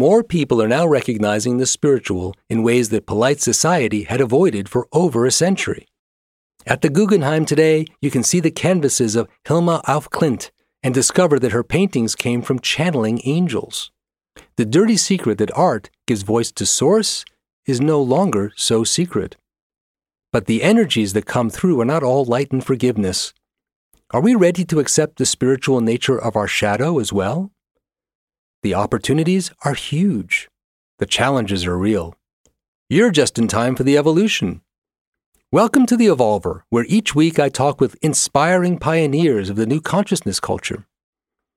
More people are now recognizing the spiritual in ways that polite society had avoided for over a century. At the Guggenheim today, you can see the canvases of Hilma af Klint and discover that her paintings came from channeling angels. The dirty secret that art gives voice to source is no longer so secret. But the energies that come through are not all light and forgiveness. Are we ready to accept the spiritual nature of our shadow as well? The opportunities are huge. The challenges are real. You're just in time for the evolution. Welcome to the Evolver, where each week I talk with inspiring pioneers of the new consciousness culture.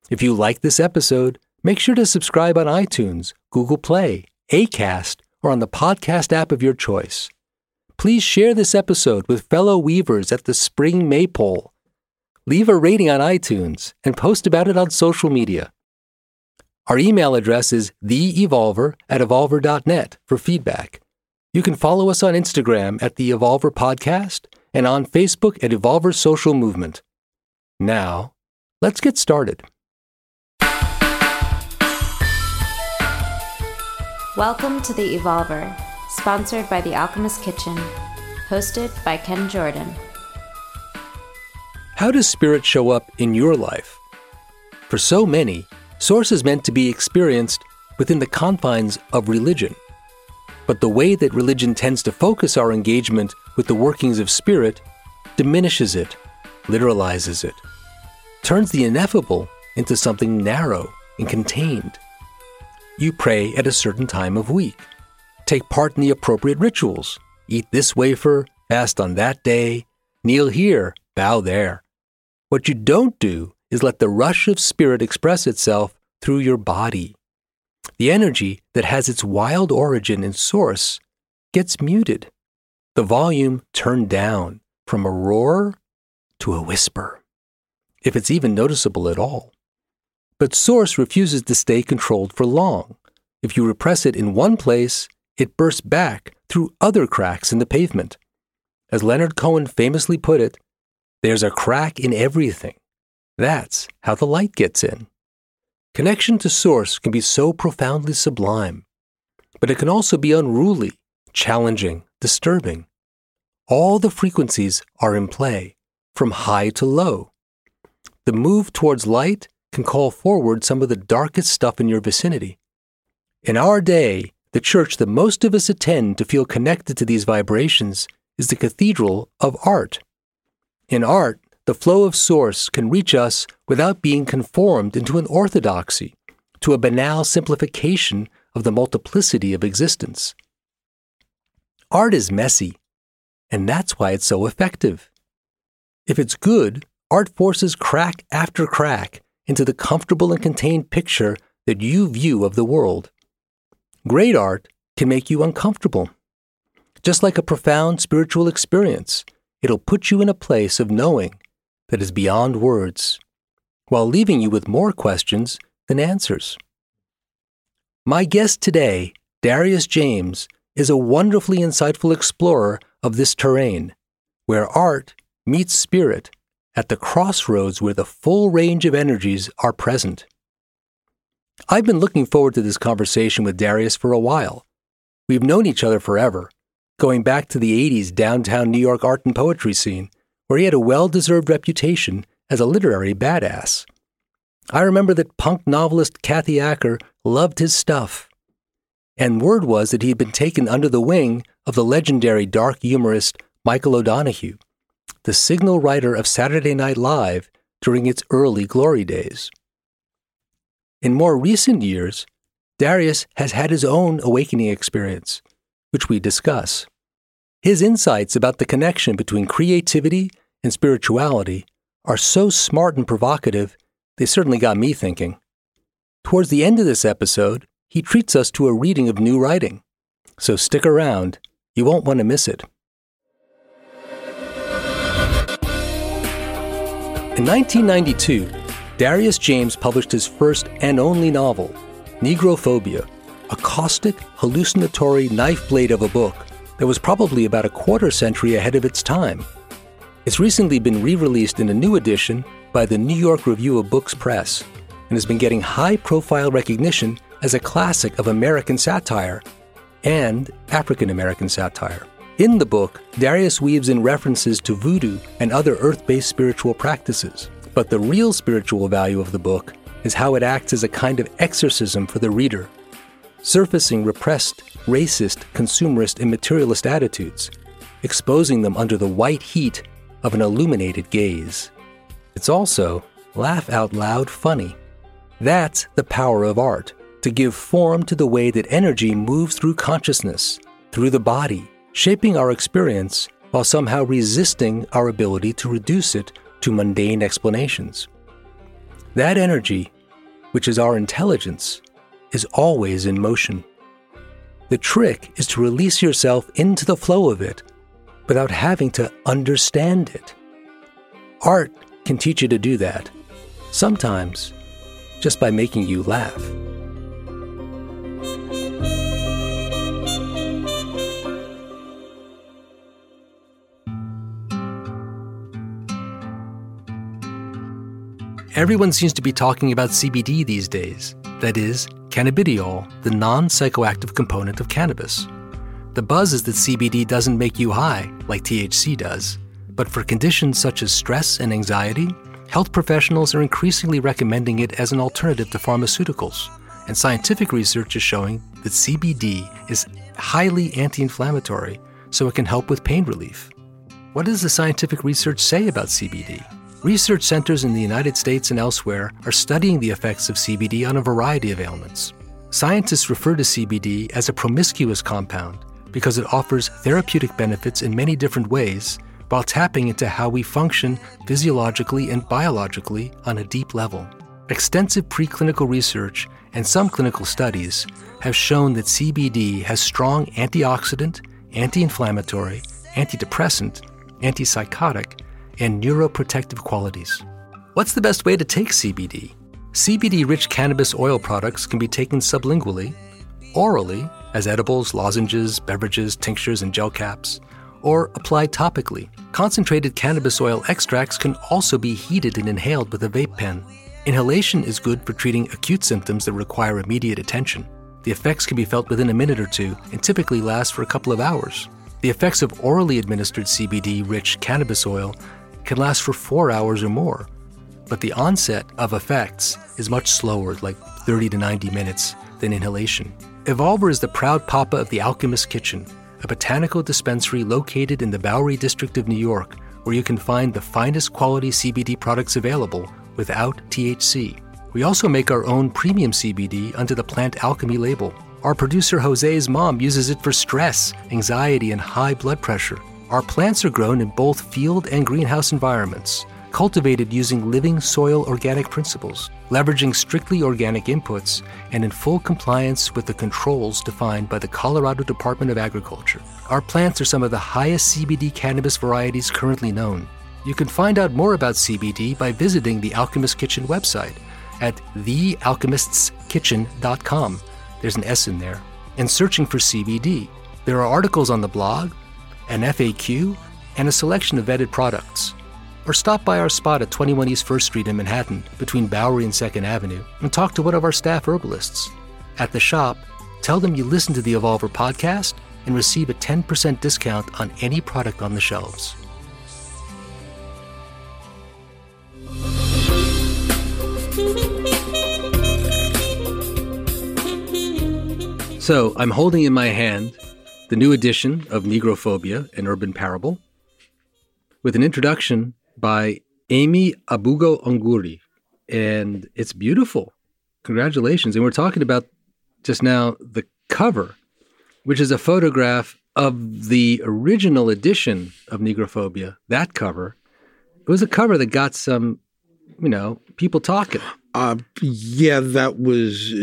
If you like this episode, make sure to subscribe on iTunes, Google Play, Acast, or on the podcast app of your choice. Please share this episode with fellow weavers at the Spring Maypole. Leave a rating on iTunes and post about it on social media. Our email address is theevolver at evolver.net for feedback. You can follow us on Instagram at the Evolver Podcast and on Facebook at Evolver Social Movement. Now, let's get started. Welcome to The Evolver, sponsored by The Alchemist Kitchen, hosted by Ken Jordan. How does spirit show up in your life? For so many, Source is meant to be experienced within the confines of religion. But the way that religion tends to focus our engagement with the workings of spirit diminishes it, literalizes it, turns the ineffable into something narrow and contained. You pray at a certain time of week, take part in the appropriate rituals, eat this wafer, fast on that day, kneel here, bow there. What you don't do is let the rush of spirit express itself through your body. The energy that has its wild origin and source gets muted, the volume turned down from a roar to a whisper, if it's even noticeable at all. But source refuses to stay controlled for long. If you repress it in one place, it bursts back through other cracks in the pavement. As Leonard Cohen famously put it, there's a crack in everything. That's how the light gets in. Connection to Source can be so profoundly sublime, but it can also be unruly, challenging, disturbing. All the frequencies are in play, from high to low. The move towards light can call forward some of the darkest stuff in your vicinity. In our day, the church that most of us attend to feel connected to these vibrations is the cathedral of art. In art, the flow of source can reach us without being conformed into an orthodoxy, to a banal simplification of the multiplicity of existence. Art is messy, and that's why it's so effective. If it's good, art forces crack after crack into the comfortable and contained picture that you view of the world. Great art can make you uncomfortable. Just like a profound spiritual experience, it'll put you in a place of knowing that is beyond words, while leaving you with more questions than answers. My guest today, Darius James, is a wonderfully insightful explorer of this terrain, where art meets spirit at the crossroads where the full range of energies are present. I've been looking forward to this conversation with Darius for a while. We've known each other forever, going back to the 80s downtown New York art and poetry scene, where he had a well deserved reputation as a literary badass. I remember that punk novelist Kathy Acker loved his stuff. And word was that he had been taken under the wing of the legendary dark humorist Michael O'Donoghue, the signal writer of Saturday Night Live during its early glory days. In more recent years, Darius has had his own awakening experience, which we discuss. His insights about the connection between creativity and spirituality are so smart and provocative, they certainly got me thinking. Towards the end of this episode, he treats us to a reading of new writing. So stick around, you won't want to miss it. In 1992, Darius James published his first and only novel, Negrophobia, a caustic, hallucinatory knife blade of a book that was probably about a quarter century ahead of its time. It's recently been re released in a new edition by the New York Review of Books Press and has been getting high profile recognition as a classic of American satire and African American satire. In the book, Darius weaves in references to voodoo and other earth based spiritual practices. But the real spiritual value of the book is how it acts as a kind of exorcism for the reader, surfacing repressed, racist, consumerist, and materialist attitudes, exposing them under the white heat of an illuminated gaze. It's also laugh out loud funny. That's the power of art to give form to the way that energy moves through consciousness, through the body, shaping our experience while somehow resisting our ability to reduce it to mundane explanations. That energy, which is our intelligence, is always in motion. The trick is to release yourself into the flow of it without having to understand it. Art can teach you to do that, sometimes just by making you laugh. Everyone seems to be talking about CBD these days. That is, cannabidiol, the non psychoactive component of cannabis. The buzz is that CBD doesn't make you high, like THC does. But for conditions such as stress and anxiety, health professionals are increasingly recommending it as an alternative to pharmaceuticals. And scientific research is showing that CBD is highly anti inflammatory, so it can help with pain relief. What does the scientific research say about CBD? Research centers in the United States and elsewhere are studying the effects of CBD on a variety of ailments. Scientists refer to CBD as a promiscuous compound because it offers therapeutic benefits in many different ways while tapping into how we function physiologically and biologically on a deep level. Extensive preclinical research and some clinical studies have shown that CBD has strong antioxidant, anti inflammatory, antidepressant, antipsychotic, and neuroprotective qualities. What's the best way to take CBD? CBD rich cannabis oil products can be taken sublingually, orally, as edibles, lozenges, beverages, tinctures, and gel caps, or applied topically. Concentrated cannabis oil extracts can also be heated and inhaled with a vape pen. Inhalation is good for treating acute symptoms that require immediate attention. The effects can be felt within a minute or two and typically last for a couple of hours. The effects of orally administered CBD rich cannabis oil can last for four hours or more, but the onset of effects is much slower, like 30 to 90 minutes, than inhalation. Evolver is the proud papa of the Alchemist Kitchen, a botanical dispensary located in the Bowery district of New York, where you can find the finest quality CBD products available without THC. We also make our own premium CBD under the Plant Alchemy label. Our producer Jose's mom uses it for stress, anxiety, and high blood pressure. Our plants are grown in both field and greenhouse environments, cultivated using living soil organic principles, leveraging strictly organic inputs, and in full compliance with the controls defined by the Colorado Department of Agriculture. Our plants are some of the highest CBD cannabis varieties currently known. You can find out more about CBD by visiting the Alchemist Kitchen website at thealchemistskitchen.com. There's an S in there. And searching for CBD. There are articles on the blog, an FAQ, and a selection of vetted products. Or stop by our spot at 21 East 1st Street in Manhattan, between Bowery and 2nd Avenue, and talk to one of our staff herbalists. At the shop, tell them you listen to the Evolver podcast and receive a 10% discount on any product on the shelves. So, I'm holding in my hand the new edition of Negrophobia, an urban parable, with an introduction by Amy Abugo Ongiri. And it's beautiful. Congratulations. And we're talking about just now the cover, which is a photograph of the original edition of Negrophobia, that cover. It was a cover that got some, you know, people talking. Uh, yeah, that was.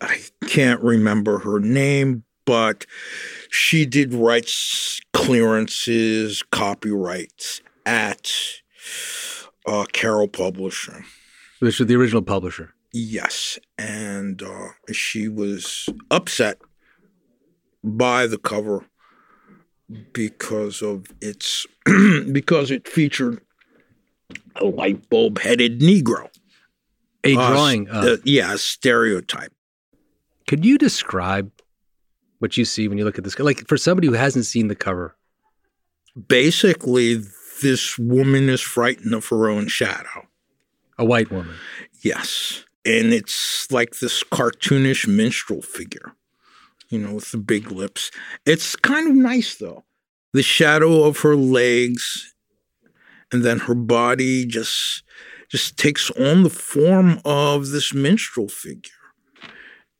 I can't remember her name, but she did rights clearances, copyrights at uh, Carol Publishing. Which was the original publisher. Yes, and uh, she was upset by the cover because of its because it featured a light bulb headed Negro. A Uh, drawing. of- uh, yeah, a stereotype. Could you describe what you see when you look at this? Like for somebody who hasn't seen the cover, Basically, this woman is frightened of her own shadow. a white woman. Yes. And it's like this cartoonish minstrel figure, you know, with the big lips. It's kind of nice though. The shadow of her legs and then her body just just takes on the form of this minstrel figure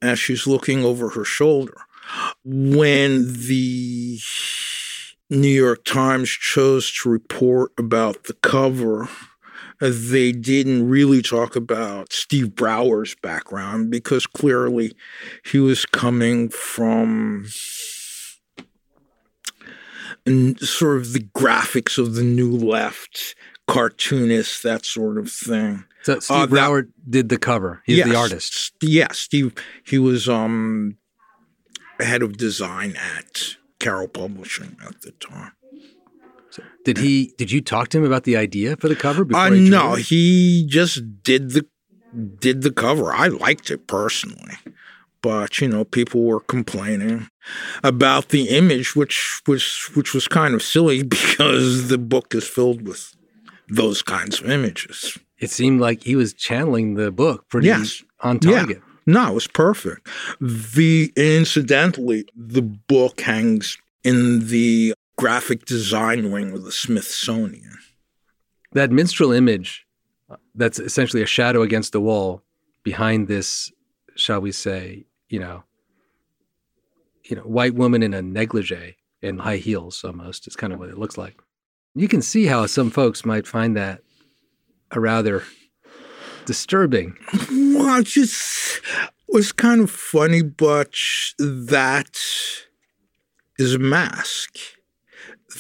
as she's looking over her shoulder. When the New York Times chose to report about the cover, uh, they didn't really talk about Steve Brower's background because clearly he was coming from sort of the graphics of the new left, cartoonists, that sort of thing. So Steve Uh, Brower did the cover. He's the artist. s- Yeah, Steve. He was um head of design at Carol Publishing at the time. Did he? Did you talk to him about the idea for the cover? Before Uh, he no, he just did the did the cover. I liked it personally, but you know, people were complaining about the image, which was which was kind of silly because the book is filled with those kinds of images. It seemed like he was channeling the book pretty Yes. on Yeah. No, it was perfect. The incidentally, the book hangs in the graphic design wing of the Smithsonian. That minstrel image, uh, that's essentially a shadow against the wall behind this, shall we say, you know, you know, white woman in a negligee and high heels almost is kind of what it looks like. You can see how some folks might find that a rather disturbing. Well, it just was kind of funny, but that is a mask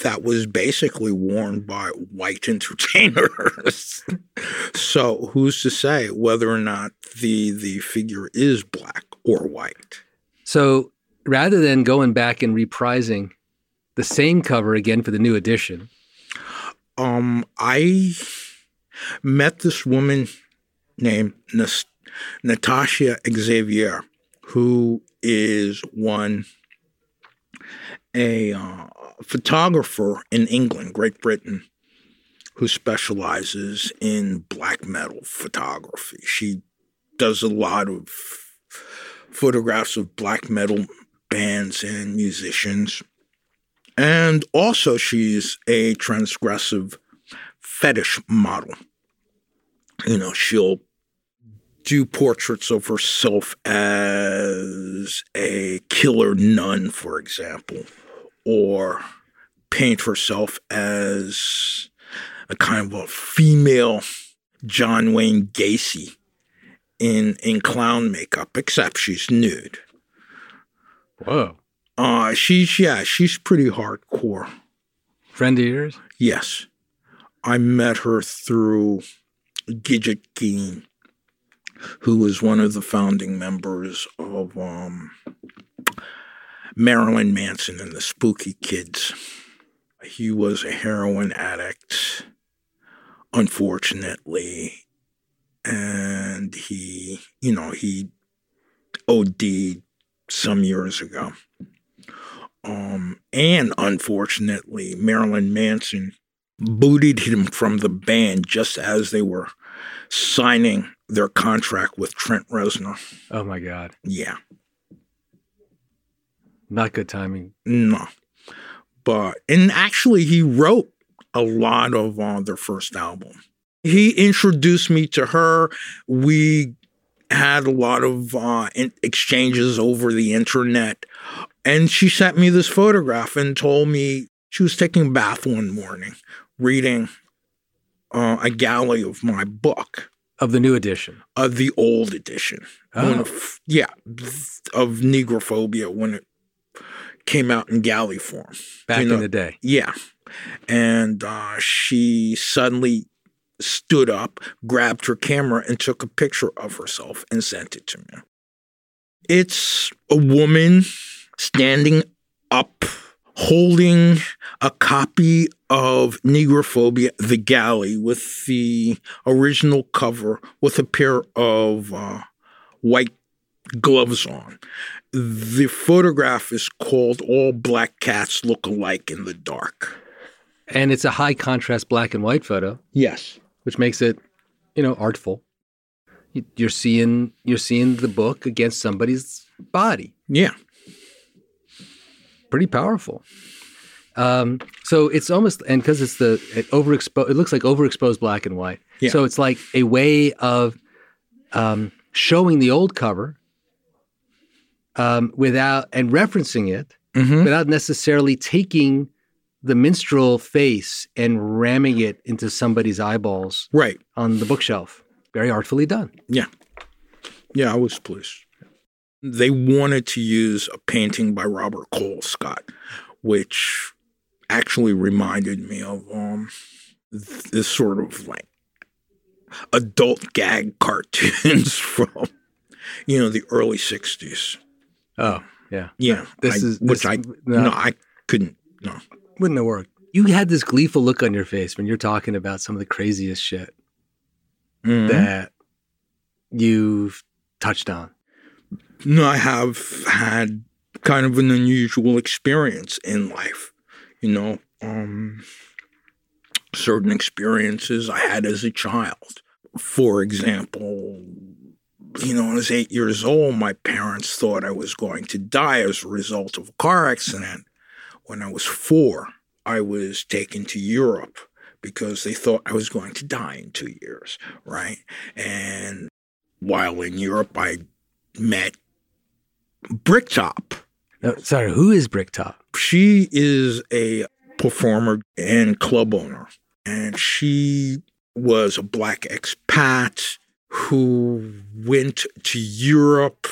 that was basically worn by white entertainers. so who's to say whether or not the the figure is black or white? So rather than going back and reprising the same cover again for the new edition, Um, I met this woman named Natasha Xavier, who is one a uh, photographer in England, Great Britain, who specializes in black metal photography. She does a lot of photographs of black metal bands and musicians. And also, she's a transgressive fetish model. You know, she'll do portraits of herself as a killer nun, for example, or paint herself as a kind of a female John Wayne Gacy in in clown makeup, except she's nude. whoa, Uh, she's yeah, she's pretty hardcore. friend of yours? Yes. I met her through Gidget Gein, who was one of the founding members of um, Marilyn Manson and the Spooky Kids. He was a heroin addict, unfortunately, and he, you know, he OD'd some years ago. Um, and unfortunately, Marilyn Manson booted him from the band just as they were signing their contract with Trent Reznor. Oh my God, Yeah, not good timing. no. But, and actually, he wrote a lot of uh, their first album. He introduced me to her. We had a lot of uh, in- exchanges over the internet. And she sent me this photograph and told me she was taking a bath one morning, reading uh, a galley of my book. Of the new edition. Of the old edition. Oh. Of, yeah, of Negrophobia when it came out in galley form. Back You know, in the day. Yeah. And uh, she suddenly stood up, grabbed her camera, and took a picture of herself and sent it to me. It's a woman standing up, holding a copy of Negrophobia, The Galley, with the original cover with a pair of uh, white gloves on. The photograph is called All Black Cats Look Alike in the Dark. And it's a high contrast black and white photo, Yes. which makes it, you know, artful. You- You're seeing you're seeing the book against somebody's body. Yeah. Pretty powerful. Um, so it's almost and because it's the it overexposed, it looks like overexposed black and white. Yeah. So it's like a way of um, showing the old cover um, without and referencing it Mm-hmm. without necessarily taking the minstrel face and ramming it into somebody's eyeballs Right. on the bookshelf. Very artfully done. Yeah. Yeah, I was pleased. They wanted to use a painting by Robert Colescott, which actually reminded me of um this sort of like adult gag cartoons from you know the early 60s. Oh, yeah. Yeah. This I- is- which this- I no. no. I couldn't no. Wouldn't have worked. You had this gleeful look on your face when you're talking about some of the craziest shit Mhm. that you've touched on. I have had kind of an unusual experience in life. You know, um, certain experiences I had as a child. For example, you know, when I was eight years old, my parents thought I was going to die as a result of a car accident. When I was four, I was taken to Europe because they thought I was going to die in two years, right? And while in Europe, I met Bricktop. No, sorry, who is Bricktop? She is a performer and club owner, and she was a black expat who went to Europe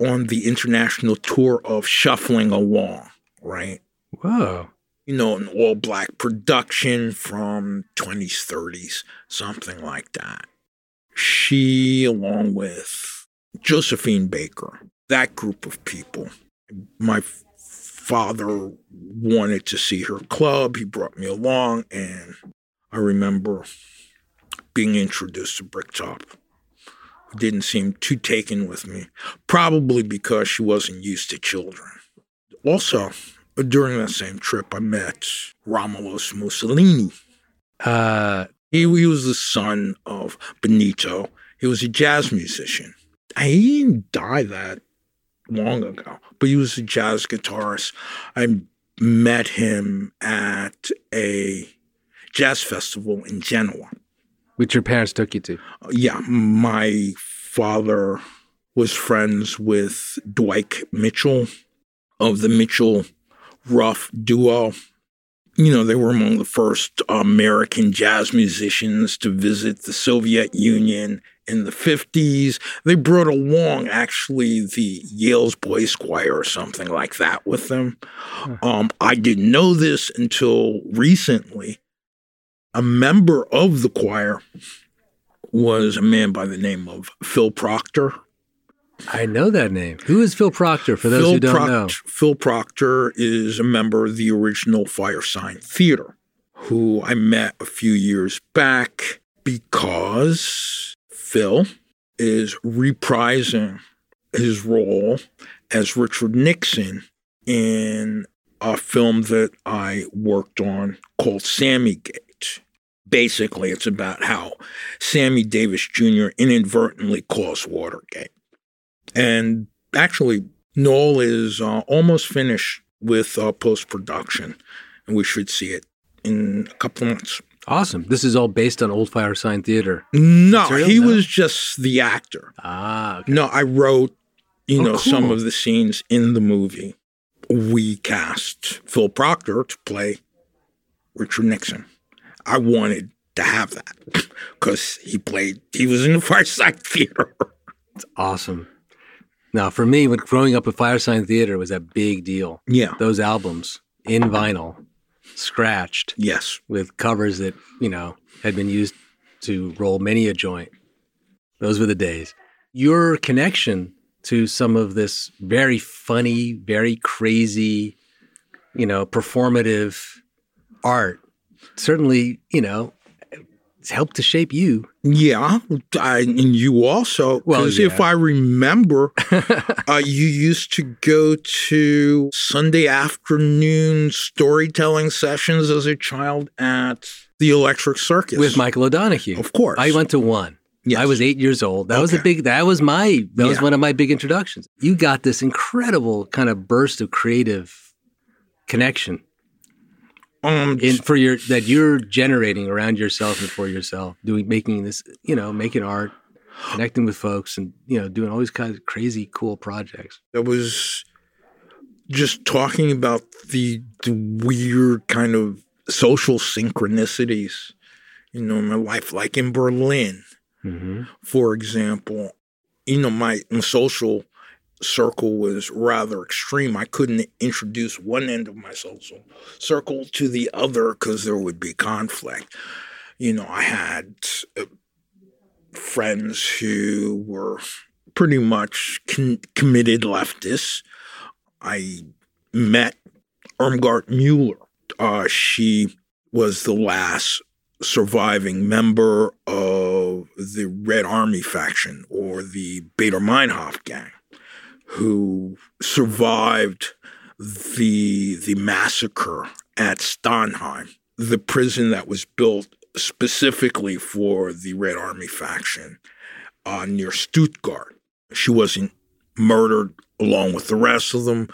on the international tour of Shuffling Along, right? Whoa. You know, an all black production from 20s, 30s, something like that. She, along with Josephine Baker, that group of people, my father wanted to see her club. He brought me along, and I remember being introduced to Bricktop, didn't seem too taken with me, probably because she wasn't used to children. Also, during that same trip, I met Romulus Mussolini. Uh, He, he was the son of Benito. He was a jazz musician. He didn't die that long ago, but he was a jazz guitarist. I met him at a jazz festival in Genoa. which your parents took you to. Uh, yeah, my father was friends with Dwike Mitchell of the Mitchell Ruff duo. You know, they were among the first American jazz musicians to visit the Soviet Union in the 50s. They brought along actually the Yale's Boys Choir or something like that with them. Um, I didn't know this until recently. A member of the choir was a man by the name of Phil Proctor. I know that name. Who is Phil Proctor? For those Phil who don't Proct- know, Phil Proctor is a member of the original Firesign Theatre, who I met a few years back because Phil is reprising his role as Richard Nixon in a film that I worked on called Sammy Gate. Basically, it's about how Sammy Davis Jr. inadvertently caused Watergate. And actually, Noel is uh, almost finished with uh, post production, and we should see it in a couple months. Awesome. This is all based on Old Fire Sign Theater. No, Material? he No? was just the actor. Ah, okay. No, I wrote, you Oh, know, some of the scenes in the movie. We cast Phil Proctor to play Richard Nixon. I wanted to have that because he played. He was in the Firesign Theatre. It's awesome. Now, for me, when growing up with Firesign Theatre was a big deal. Yeah. Those albums in vinyl, scratched, Yes. with covers that, you know, had been used to roll many a joint. Those were the days. Your connection to some of this very funny, very crazy, you know, performative art certainly, you know, it's helped to shape you. Yeah, I, and you also. Well, Because if. I remember, uh, you used to go to Sunday afternoon storytelling sessions as a child at the Electric Circus with Michael O'Donoghue. Of course. I went to one. Yes. I was eight years old. That was a big. That was my. That was one of my big introductions. You got this incredible kind of burst of creative connection Um, in for your that you're generating around yourself and for yourself, doing making this. You know, making art, connecting with folks, and you know, doing all these kinds of crazy, cool projects. that was just talking about the, the weird kind of social synchronicities, you know, in my life, like in Berlin. Mm-hmm. for example, you know, my, my social circle was rather extreme. I couldn't introduce one end of my social circle to the other because there would be conflict. You know, I had uh, friends who were pretty much con- committed leftists. I met Irmgard Möller. Uh, she was the last surviving member of the Red Army faction or the Baader Meinhof gang who survived the the massacre at Stammheim, the prison that was built specifically for the Red Army faction uh, near Stuttgart. She wasn't murdered along with the rest of them.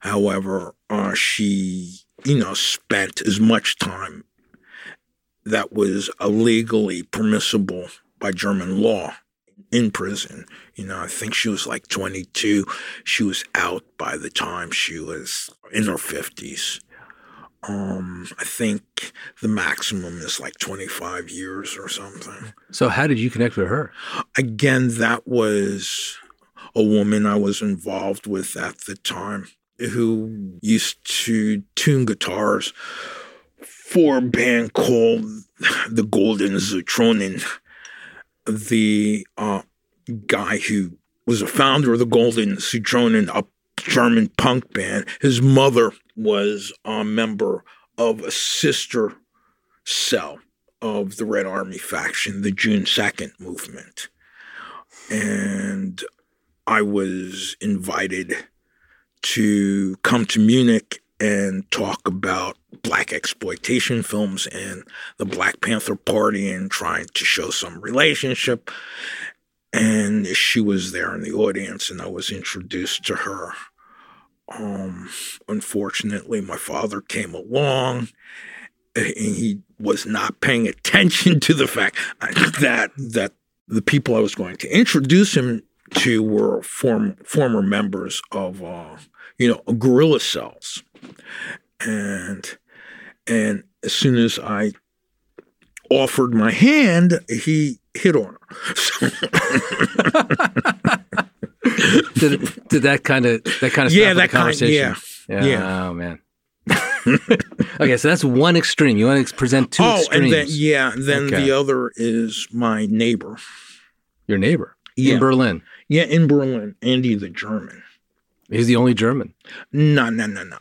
However, uh, she, you know, spent as much time that was illegally permissible by German law in prison. You know, I think she was like 22. She was out by the time she was in her 50s. Um, I think the maximum is like 25 years or something. So, how did you connect with her? Again, that was a woman I was involved with at the time who used to tune guitars for a band called the Golden Zitronen. The uh, guy who was a founder of the Golden Zitronen, a German punk band, his mother was a member of a sister cell of the Red Army faction, the June 2nd movement. And I was invited to come to Munich and talk about black exploitation films and the Black Panther Party and trying to show some relationship. And she was there in the audience, and I was introduced to her. Um, unfortunately, my father came along, and he was not paying attention to the fact that that the people I was going to introduce him to were form, former members of, uh, you know, guerrilla cells, and and as soon as I offered my hand, he hit on her. So, Did, did that kind of that kind of Yeah, that the kind- conversation? yeah, yeah. Oh man. okay, so that's one extreme. You want to present two oh, extremes. Oh, and then yeah, then Okay. the other is my neighbor. Your neighbor Yeah. in Berlin. Yeah, in Berlin, Andy the German. He's the only German. No, no, no, no.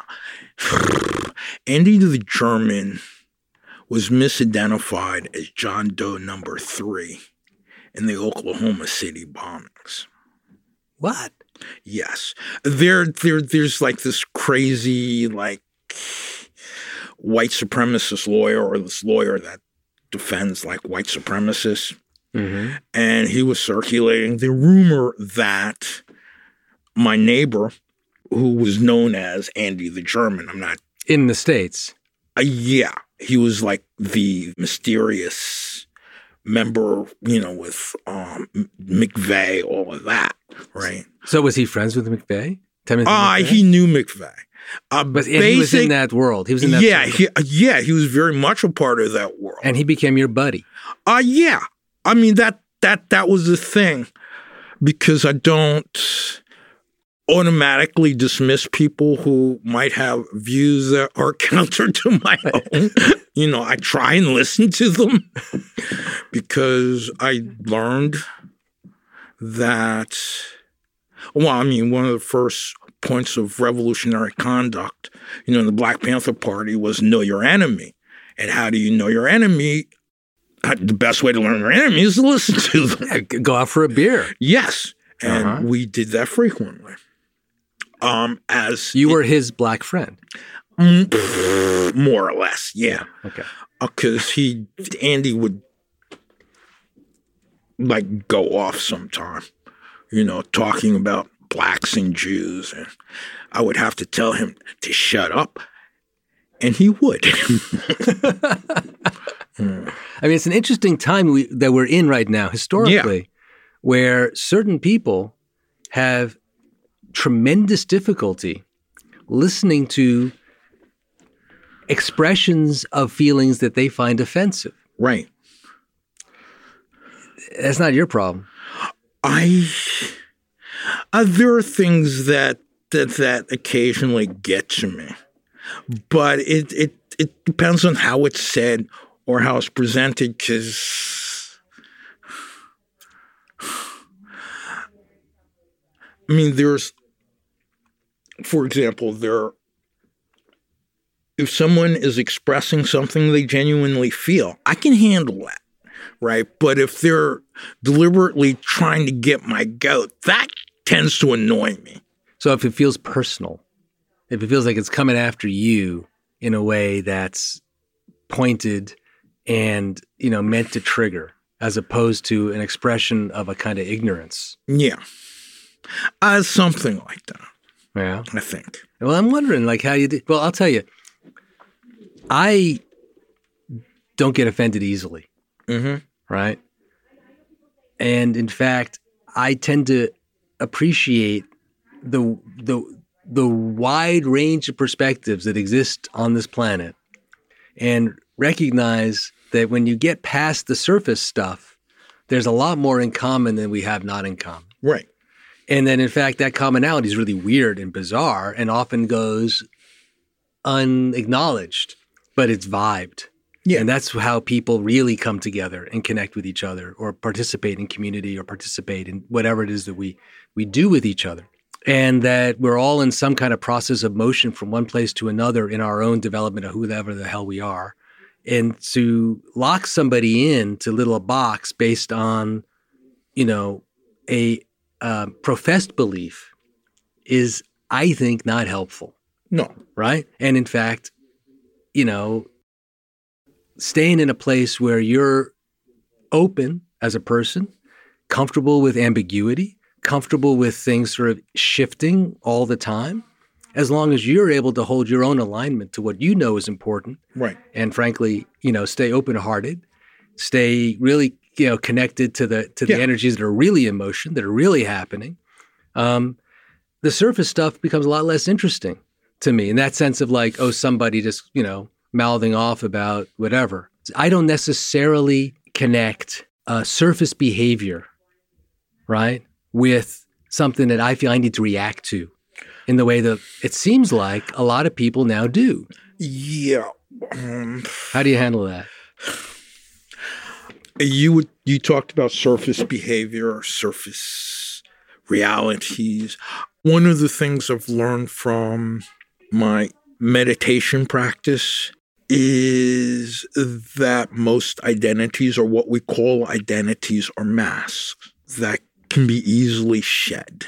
Andy the German was misidentified as John Doe number three in the Oklahoma City bombings. What? Yes. There, there, there's like this crazy, like, white supremacist lawyer or this lawyer that defends like white supremacists. Mm-hmm. And he was circulating the rumor that my neighbor, who was known as Andy the German, I'm not, In the states. uh, yeah, he was like the mysterious member, you know, with um, McVeigh, all of that, right? So was he friends with McVeigh? Timothy McVeigh? he knew McVeigh. Uh, But and he was in that world. He was in that. yeah, he, yeah, he was very much a part of that world. and he became your buddy. Uh yeah. I mean that that that was the thing because I don't automatically dismiss people who might have views that are counter to my own. you know, I try and listen to them because I learned that well, I mean, one of the first points of revolutionary conduct, you know, in the Black Panther Party was know your enemy. And how do you know your enemy? Uh, The best way to learn your enemy is to listen to them. Yeah, go out for a beer. Yes. And Uh-huh. we did that frequently. Um, as You were his black friend. Mm, more or less, yeah. Okay. Because he, Andy would like go off sometime, you know, talking about blacks and Jews. And I would have to tell him to shut up. And he would. I mean, it's an interesting time we, that we're in right now, historically, where certain people have tremendous difficulty listening to expressions of feelings that they find offensive. right. That's not your problem. I uh, there are things that that that occasionally get to me, but it it it depends on how it's said or how it's presented. Because I mean, there's, for example, there. If someone is expressing something they genuinely feel, I can handle that right? But if they're deliberately trying to get my goat, that tends to annoy me. So if it feels personal, if it feels like it's coming after you in a way that's pointed and, you know, meant to trigger as opposed to an expression of a kind of ignorance. Yeah. Uh, something like that, Yeah. I think. Well, I'm wondering like how you did. Well, I'll tell you. I don't get offended easily. Mm-hmm. right? And in fact, I tend to appreciate the the the wide range of perspectives that exist on this planet and recognize that when you get past the surface stuff, there's a lot more in common than we have not in common. Right. And then, in fact, that commonality is really weird and bizarre and often goes unacknowledged, but it's vibed. Yeah. And that's how people really come together and connect with each other or participate in community or participate in whatever it is that we, we do with each other. And that we're all in some kind of process of motion from one place to another in our own development of whoever the hell we are. And to lock somebody in to little a box based on, you know, a uh, professed belief is, I think, not helpful No. right? And in fact, you know, staying in a place where you're open as a person, comfortable with ambiguity, comfortable with things sort of shifting all the time, as long as you're able to hold your own alignment to what you know is important, Right. and frankly, you know, stay open-hearted, stay really, you know, connected to the to the Yeah. energies that are really in motion, that are really happening. Um, the surface stuff becomes a lot less interesting to me in that sense of like, oh, somebody just, you know, mouthing off about whatever. I don't necessarily connect uh, surface behavior, right, with something that I feel I need to react to in the way that it seems like a lot of people now do. Yeah. Um, How do you handle that? You you talked about surface behavior, or surface realities. One of the things I've learned from my meditation practice is that most identities or what we call identities are masks that can be easily shed.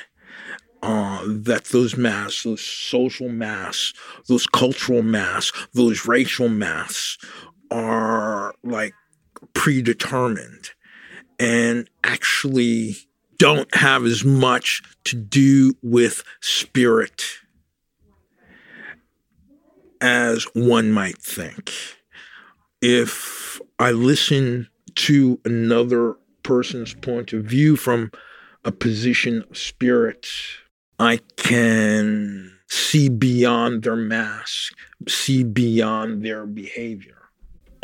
Uh, that those masks, those social masks, those cultural masks, those racial masks are like predetermined and actually don't have as much to do with spirit as one might think. If I listen to another person's point of view from a position of spirit, I can see beyond their mask, see beyond their behavior.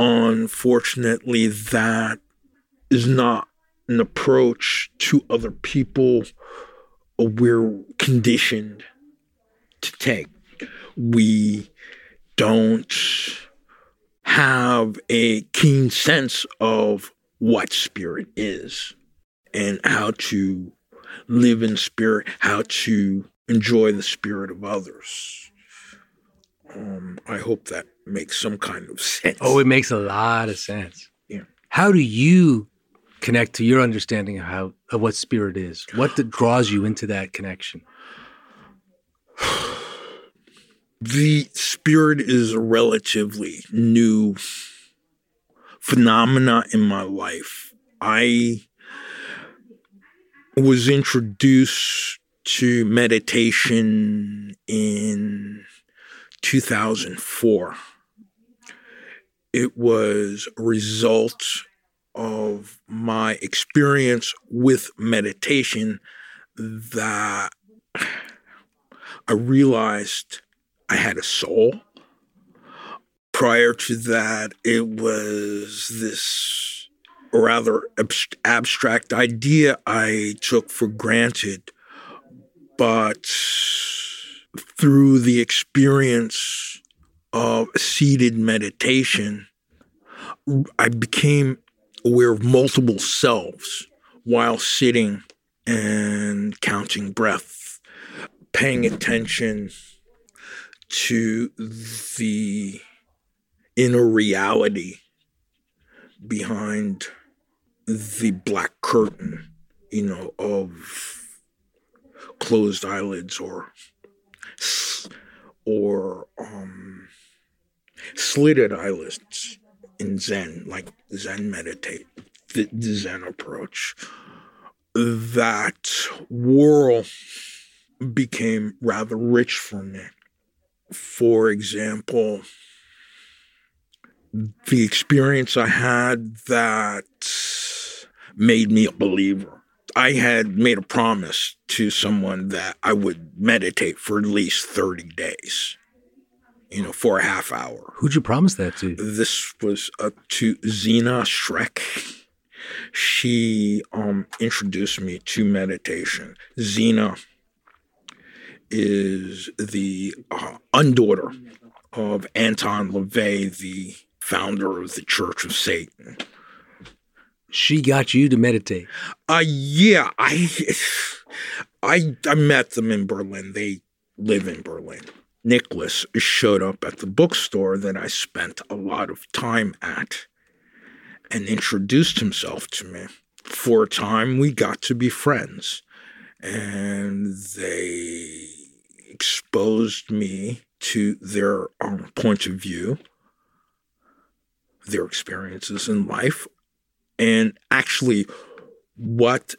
Unfortunately, that is not an approach to other people we're conditioned to take. We don't have a keen sense of what spirit is and how to live in spirit, how to enjoy the spirit of others. Um, I hope that makes some kind of sense. Oh, it makes a lot of sense. Yeah. How do you connect to your understanding of how of what spirit is? What that draws you into that connection? the spirit is a relatively new phenomena in my life. I was introduced to meditation in 2004. It was a result of my experience with meditation that I realized I had a soul. Prior to that, it was this rather abstract idea I took for granted. But through the experience of seated meditation, I became aware of multiple selves while sitting and counting breath, paying attention to the inner reality behind the black curtain, you know, of closed eyelids or or um, slitted eyelids in Zen, like Zen meditate, the, Zen approach. That world became rather rich for me for example, the experience I had that made me a believer. I had made a promise to someone that I would meditate for at least 30 days, you know, for a half hour. Who'd you promise that to? This was up to Zeena Schreck. She um, introduced me to meditation. Zeena is the uh, undaughter of Anton LaVey, the founder of the Church of Satan. She got you to meditate. Uh yeah, I I I met them in Berlin. They live in Berlin. Nikolas showed up at the bookstore that I spent a lot of time at and introduced himself to me. For a time, we got to be friends. And they exposed me to their um, point of view, their experiences in life. And actually, what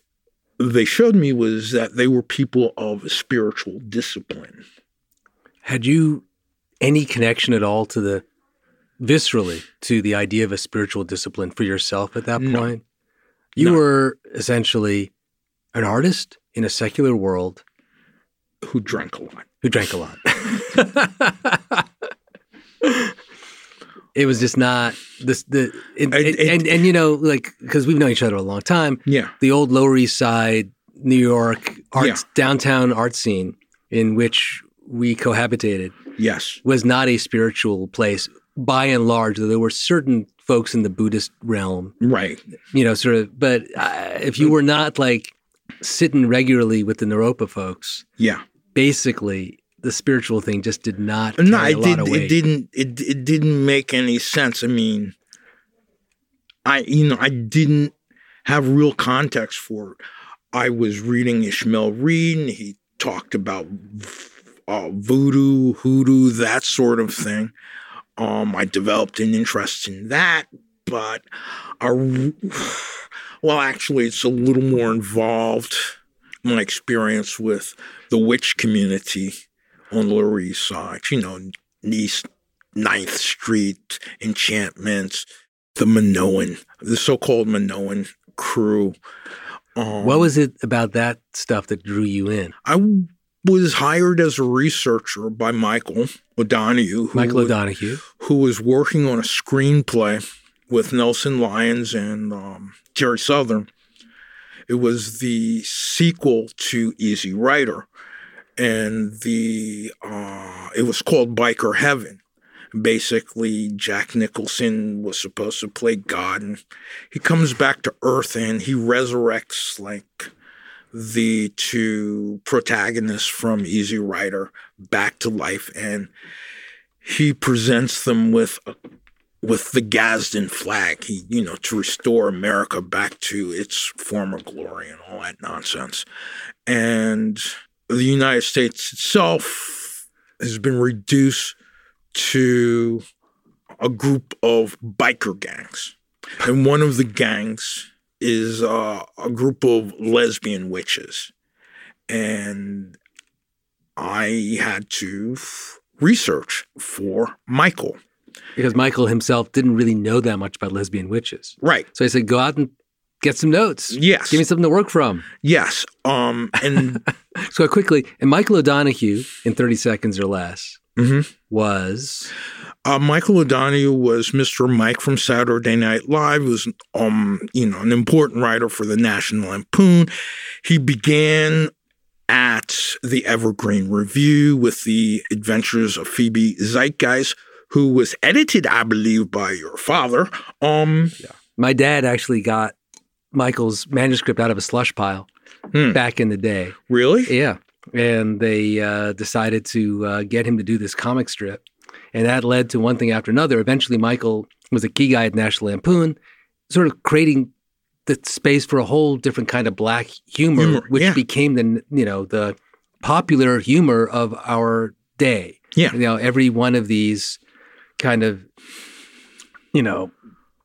they showed me was that they were people of spiritual discipline. Had you any connection at all to the viscerally to the idea of a spiritual discipline for yourself at that No. point? You No. were essentially an artist in a secular world Who drank a lot. who drank a lot. it was just not this the and, It- and, and and you know like because we've known each other a long time. Yeah. The old Lower East Side, New York arts downtown art scene in which we cohabitated Yes. was not a spiritual place by and large. Though there were certain folks in the Buddhist realm, Right. you know, sort of. But uh, if you were not like sitting regularly with the Naropa folks, Yeah. basically the spiritual thing just did not No, it did. It didn't. It it didn't make any sense. I mean, I you know I didn't have real context for it. I was reading Ishmael Reed, and he talked about uh, voodoo, hoodoo, that sort of thing. Um, I developed an interest in that, but well, actually, it's a little more involved. My experience with the witch community on the Lower East Side, you know, East Ninth Street, Enchantments, the Minoan, the so-called Minoan crew. Um, What was it about that stuff that drew you in? I was hired as a researcher by Michael O'Donoghue. who Michael was- O'Donoghue. who was working on a screenplay with Nelson Lyons and um, Terry Southern. It was the sequel to Easy Rider, and the uh, it was called Biker Heaven. Basically, Jack Nicholson was supposed to play God, and he comes back to Earth and he resurrects like the two protagonists from Easy Rider back to life, and he presents them with with the Gadsden flag, he you know to restore America back to its former glory and all that nonsense, and the United States itself has been reduced to a group of biker gangs, and one of the gangs is uh, a group of lesbian witches, and I had to research for Michael. Because Michael himself didn't really know that much about lesbian witches. Right. So I said, go out and get some notes. Yes. Give me something to work from. Yes. Um. And So quickly, and Michael O'Donoghue, in 30 seconds or less, Mhm. was uh, Michael O'Donoghue was Mr. Mike from Saturday Night Live. He was um you know an important writer for the National Lampoon. He began at the Evergreen Review with the Adventures of Phoebe Zeitgeist, who was edited, I believe, by your father. Um. my dad actually got Michael's manuscript out of a slush pile Hmm. back in the day. Really? Yeah. And they uh, decided to uh, get him to do this comic strip. And that led to one thing after another. Eventually, Michael was a key guy at National Lampoon, sort of creating the space for a whole different kind of black humor, Humor, which yeah. became the you know the popular humor of our day. Yeah. You know, every one of these kind of you know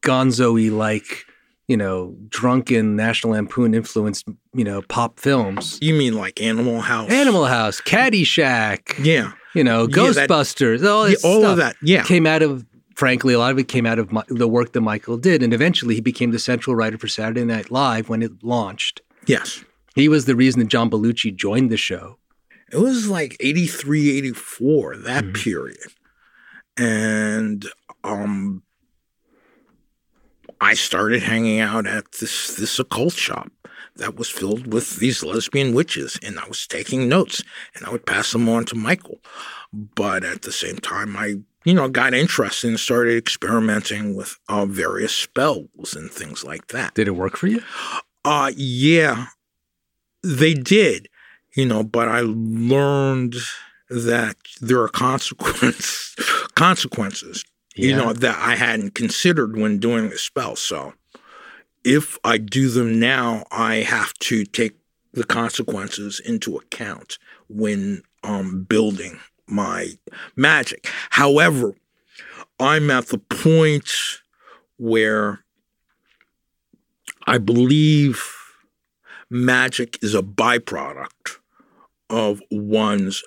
gonzo-y like you know drunken National Lampoon influenced you know pop films. You mean like Animal House? Animal House, Caddyshack, Yeah. you know, Yeah, that- Ghostbusters, all, Yeah, all stuff of that. Yeah. came out of, frankly, a lot of it came out of Mi- the work that Michael did. And eventually he became the central writer for Saturday Night Live when it launched. Yes. He was the reason that John Belushi joined the show. It was like 83, 84, that Mhm. period. And um I started hanging out at this this occult shop that was filled with these lesbian witches and I was taking notes and I would pass them on to Michael. But at the same time I you know, got interested and started experimenting with uh, various spells and things like that. Did it work for you? Uh yeah, they did, you know, but I learned that there are consequence consequences, you know, that I hadn't considered when doing the spell. So if I do them now, I have to take the consequences into account when um building my magic. However, I'm at the point where I believe magic is a byproduct of one's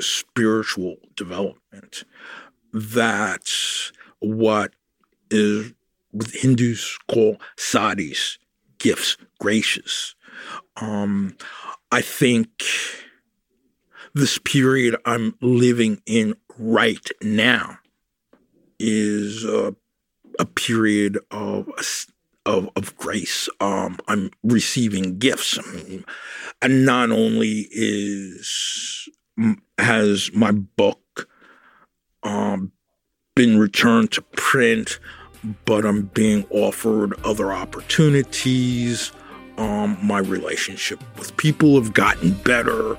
spiritual development. That's what is what Hindus call siddhis, gifts, gracious. Um, I think this period I'm living in right now is a, a period of of, of grace. Um, I'm receiving gifts. I mean, and not only is has my book um, been returned to print, but I'm being offered other opportunities. Um, my relationship with people have gotten better.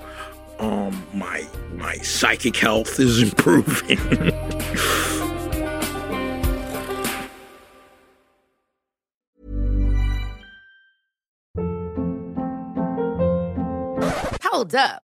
Um, my my psychic health is improving. Hold up.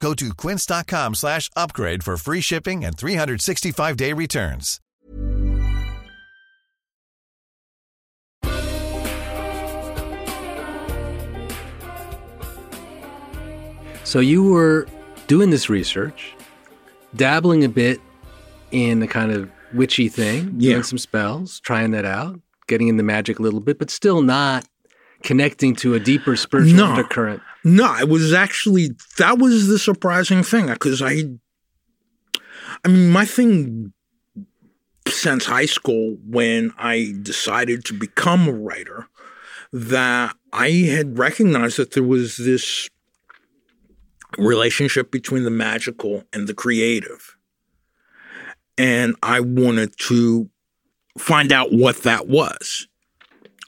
Go to quince.com slash upgrade for free shipping and 365-day returns. So you were doing this research, dabbling a bit in the kind of witchy thing, Yeah. doing some spells, trying that out, getting in the magic a little bit, but still not connecting to a deeper spiritual No. undercurrent. No, it was actually that was the surprising thing because I, I mean, my thing since high school when I decided to become a writer, that I had recognized that there was this relationship between the magical and the creative, and I wanted to find out what that was.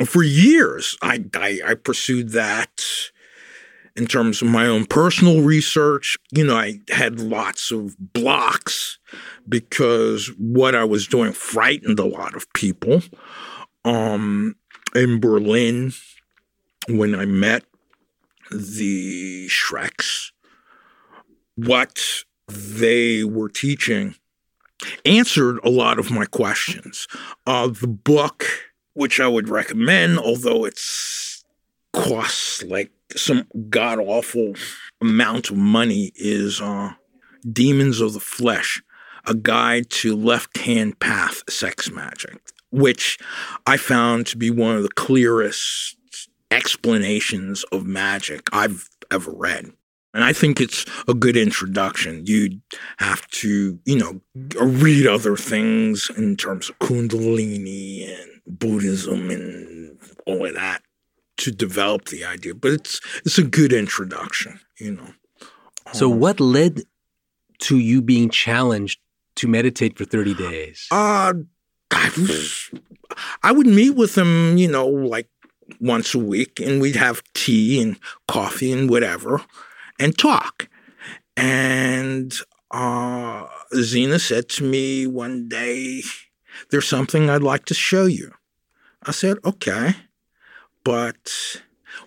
For years, I, I, I pursued that in terms of my own personal research. You know, I had lots of blocks because what I was doing frightened a lot of people. Um, in Berlin, when I met the Schrecks, what they were teaching answered a lot of my questions. Uh, the book, which I would recommend, although it's costs like some god awful amount of money, is uh, Demons of the Flesh, a guide to left hand path sex magic, which I found to be one of the clearest explanations of magic I've ever read. And I think it's a good introduction. You'd have to, you know, read other things in terms of Kundalini and Buddhism and all of that to develop the idea. But it's it's a good introduction, you know. So what led to you being challenged to meditate for 30 days? Uh I was I would meet with him, you know, like once a week, and we'd have tea and coffee and whatever, and talk. And uh, Zeena said to me one day, "There's something I'd like to show you." I said, "Okay, but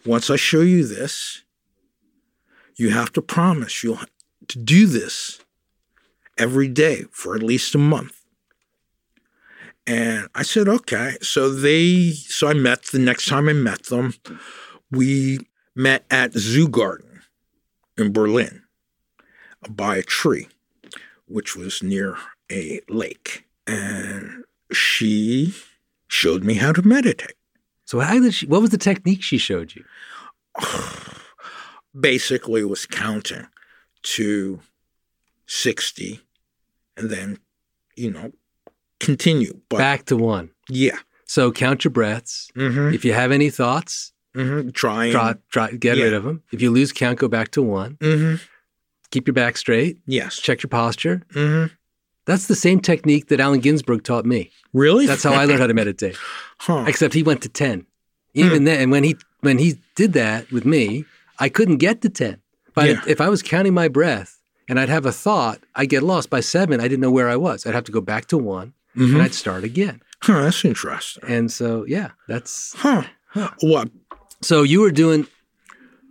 once I show you this, you have to promise you'll to do this every day for at least a month." And I said, okay. So they, so I met the next time I met them, we met at Zoo Garden in Berlin by a tree, which was near a lake. And she showed me how to meditate. So how did she, what was the technique she showed you? Basically, it was counting to 60 and then, you know, continue. But Back to one. yeah. So count your breaths. Mm-hmm. If you have any thoughts, Mm-hmm. Trying. try, try, get Yeah. rid of them. If you lose count, go back to one. Mm-hmm. Keep your back straight. Yes. Check your posture. Mm-hmm. That's the same technique that Allen Ginsberg taught me. Really? That's how I learned how to meditate. Huh. Except he went to 10. Even Hmm. then, and when he when he did that with me, I couldn't get to 10. But Yeah. if I was counting my breath and I'd have a thought, I'd get lost. By seven, I didn't know where I was. I'd have to go back to one Mhm. and I'd start again. Huh, that's interesting. And so, yeah, that's Huh. What? so you were doing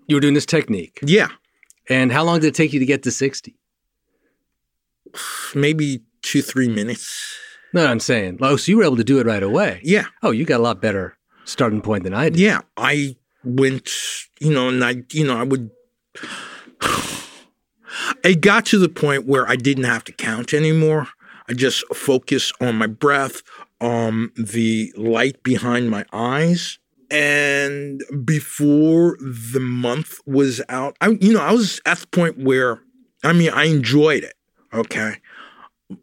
you were doing this technique. Yeah. And how long did it take you to get to 60? Maybe two, three minutes. No, I'm saying, oh, so you were able to do it right away. Yeah. Oh, you got a lot better starting point than I did. Yeah. I went, you know, and I, you know, I would. It got to the point where I didn't have to count anymore. I just focus on my breath, um, the light behind my eyes. And before the month was out, I, you know, I was at the point where, I mean, I enjoyed it. Okay.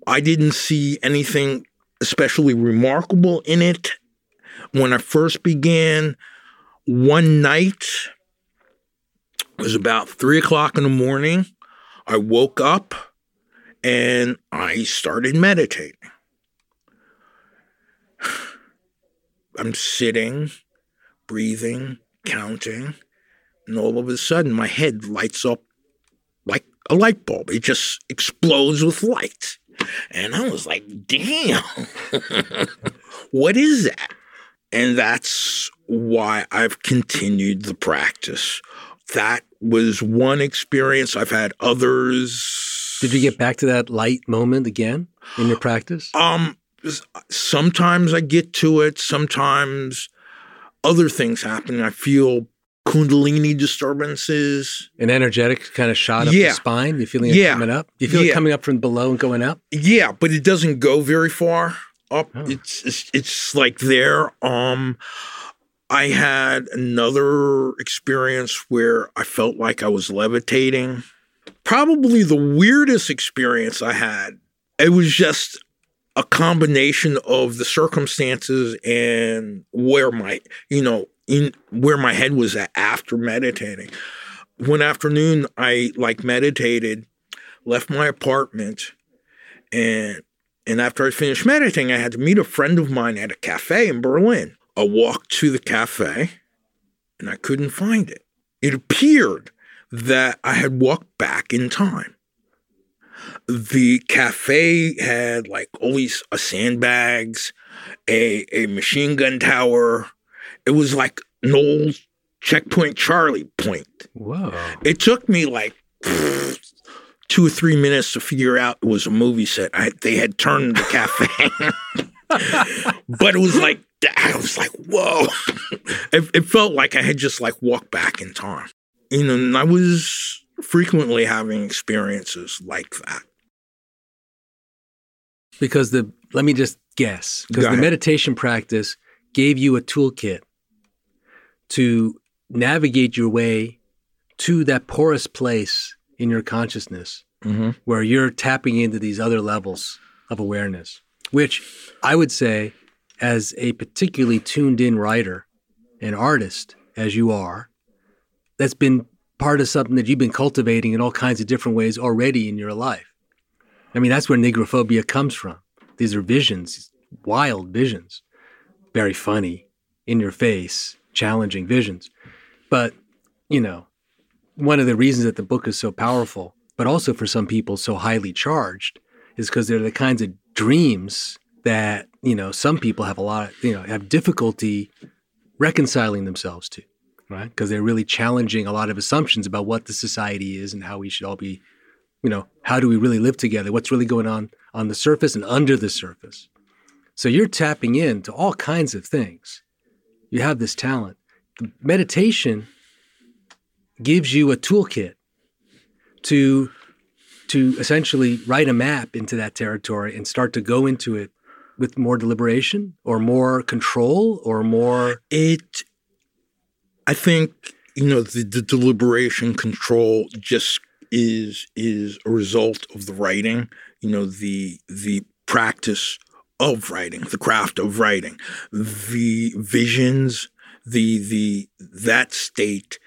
I didn't see anything especially remarkable in it when I first began. One night, it was about three o'clock in the morning. I woke up and I started meditating. I'm sitting, breathing, counting, and all of a sudden my head lights up a light bulb. It just explodes with light. And I was like, damn, what is that? And that's why I've continued the practice. That was one experience. I've had others. Did you get back to that light moment again in your practice? Um, sometimes I get to it. Sometimes other things happen. I feel kundalini disturbances. An energetic kind of shot up Yeah. the spine. You feeling it Yeah. coming up? You feel it coming up from below and going up? Yeah, but it doesn't go very far up. Oh. It's, it's it's like there. Um, I had another experience where I felt like I was levitating. Probably the weirdest experience I had. It was just a combination of the circumstances and where my you know in where my head was at after meditating. One afternoon, I like meditated, left my apartment, and and after I finished meditating, I had to meet a friend of mine at a cafe in Berlin. I walked to the cafe and I couldn't find it. It appeared that I had walked back in time. The cafe had like all these uh, sandbags, a, a machine gun tower. It was like old checkpoint Charlie point. Whoa. It took me like two or three minutes to figure out it was a movie set. I, they had turned the cafe, but it was like I was like, whoa! It, it felt like I had just like walked back in time, you know. And I was frequently having experiences like that. Because the let me just guess. Because the meditation practice gave you a toolkit to navigate your way to that porous place in your consciousness Mm-hmm. where you're tapping into these other levels of awareness, which I would say, as a particularly tuned in writer and artist as you are, that's been part of something that you've been cultivating in all kinds of different ways already in your life. I mean, that's where negrophobia comes from. These are visions, wild visions, very funny, in your face, challenging visions. But, you know, one of the reasons that the book is so powerful, but also for some people so highly charged, is because they're the kinds of dreams that, you know, some people have a lot of, you know, have difficulty reconciling themselves to, right? Because they're really challenging a lot of assumptions about what the society is and how we should all be, you know, how do we really live together? What's really going on on the surface and under the surface? So you're tapping into all kinds of things. You have this talent. The meditation gives you a toolkit to to essentially write a map into that territory and start to go into it with more deliberation or more control or more It, I think, you know, the, the deliberation control just is is a result of the writing. You know, the the practice of writing, the craft of writing, the visions, the the that state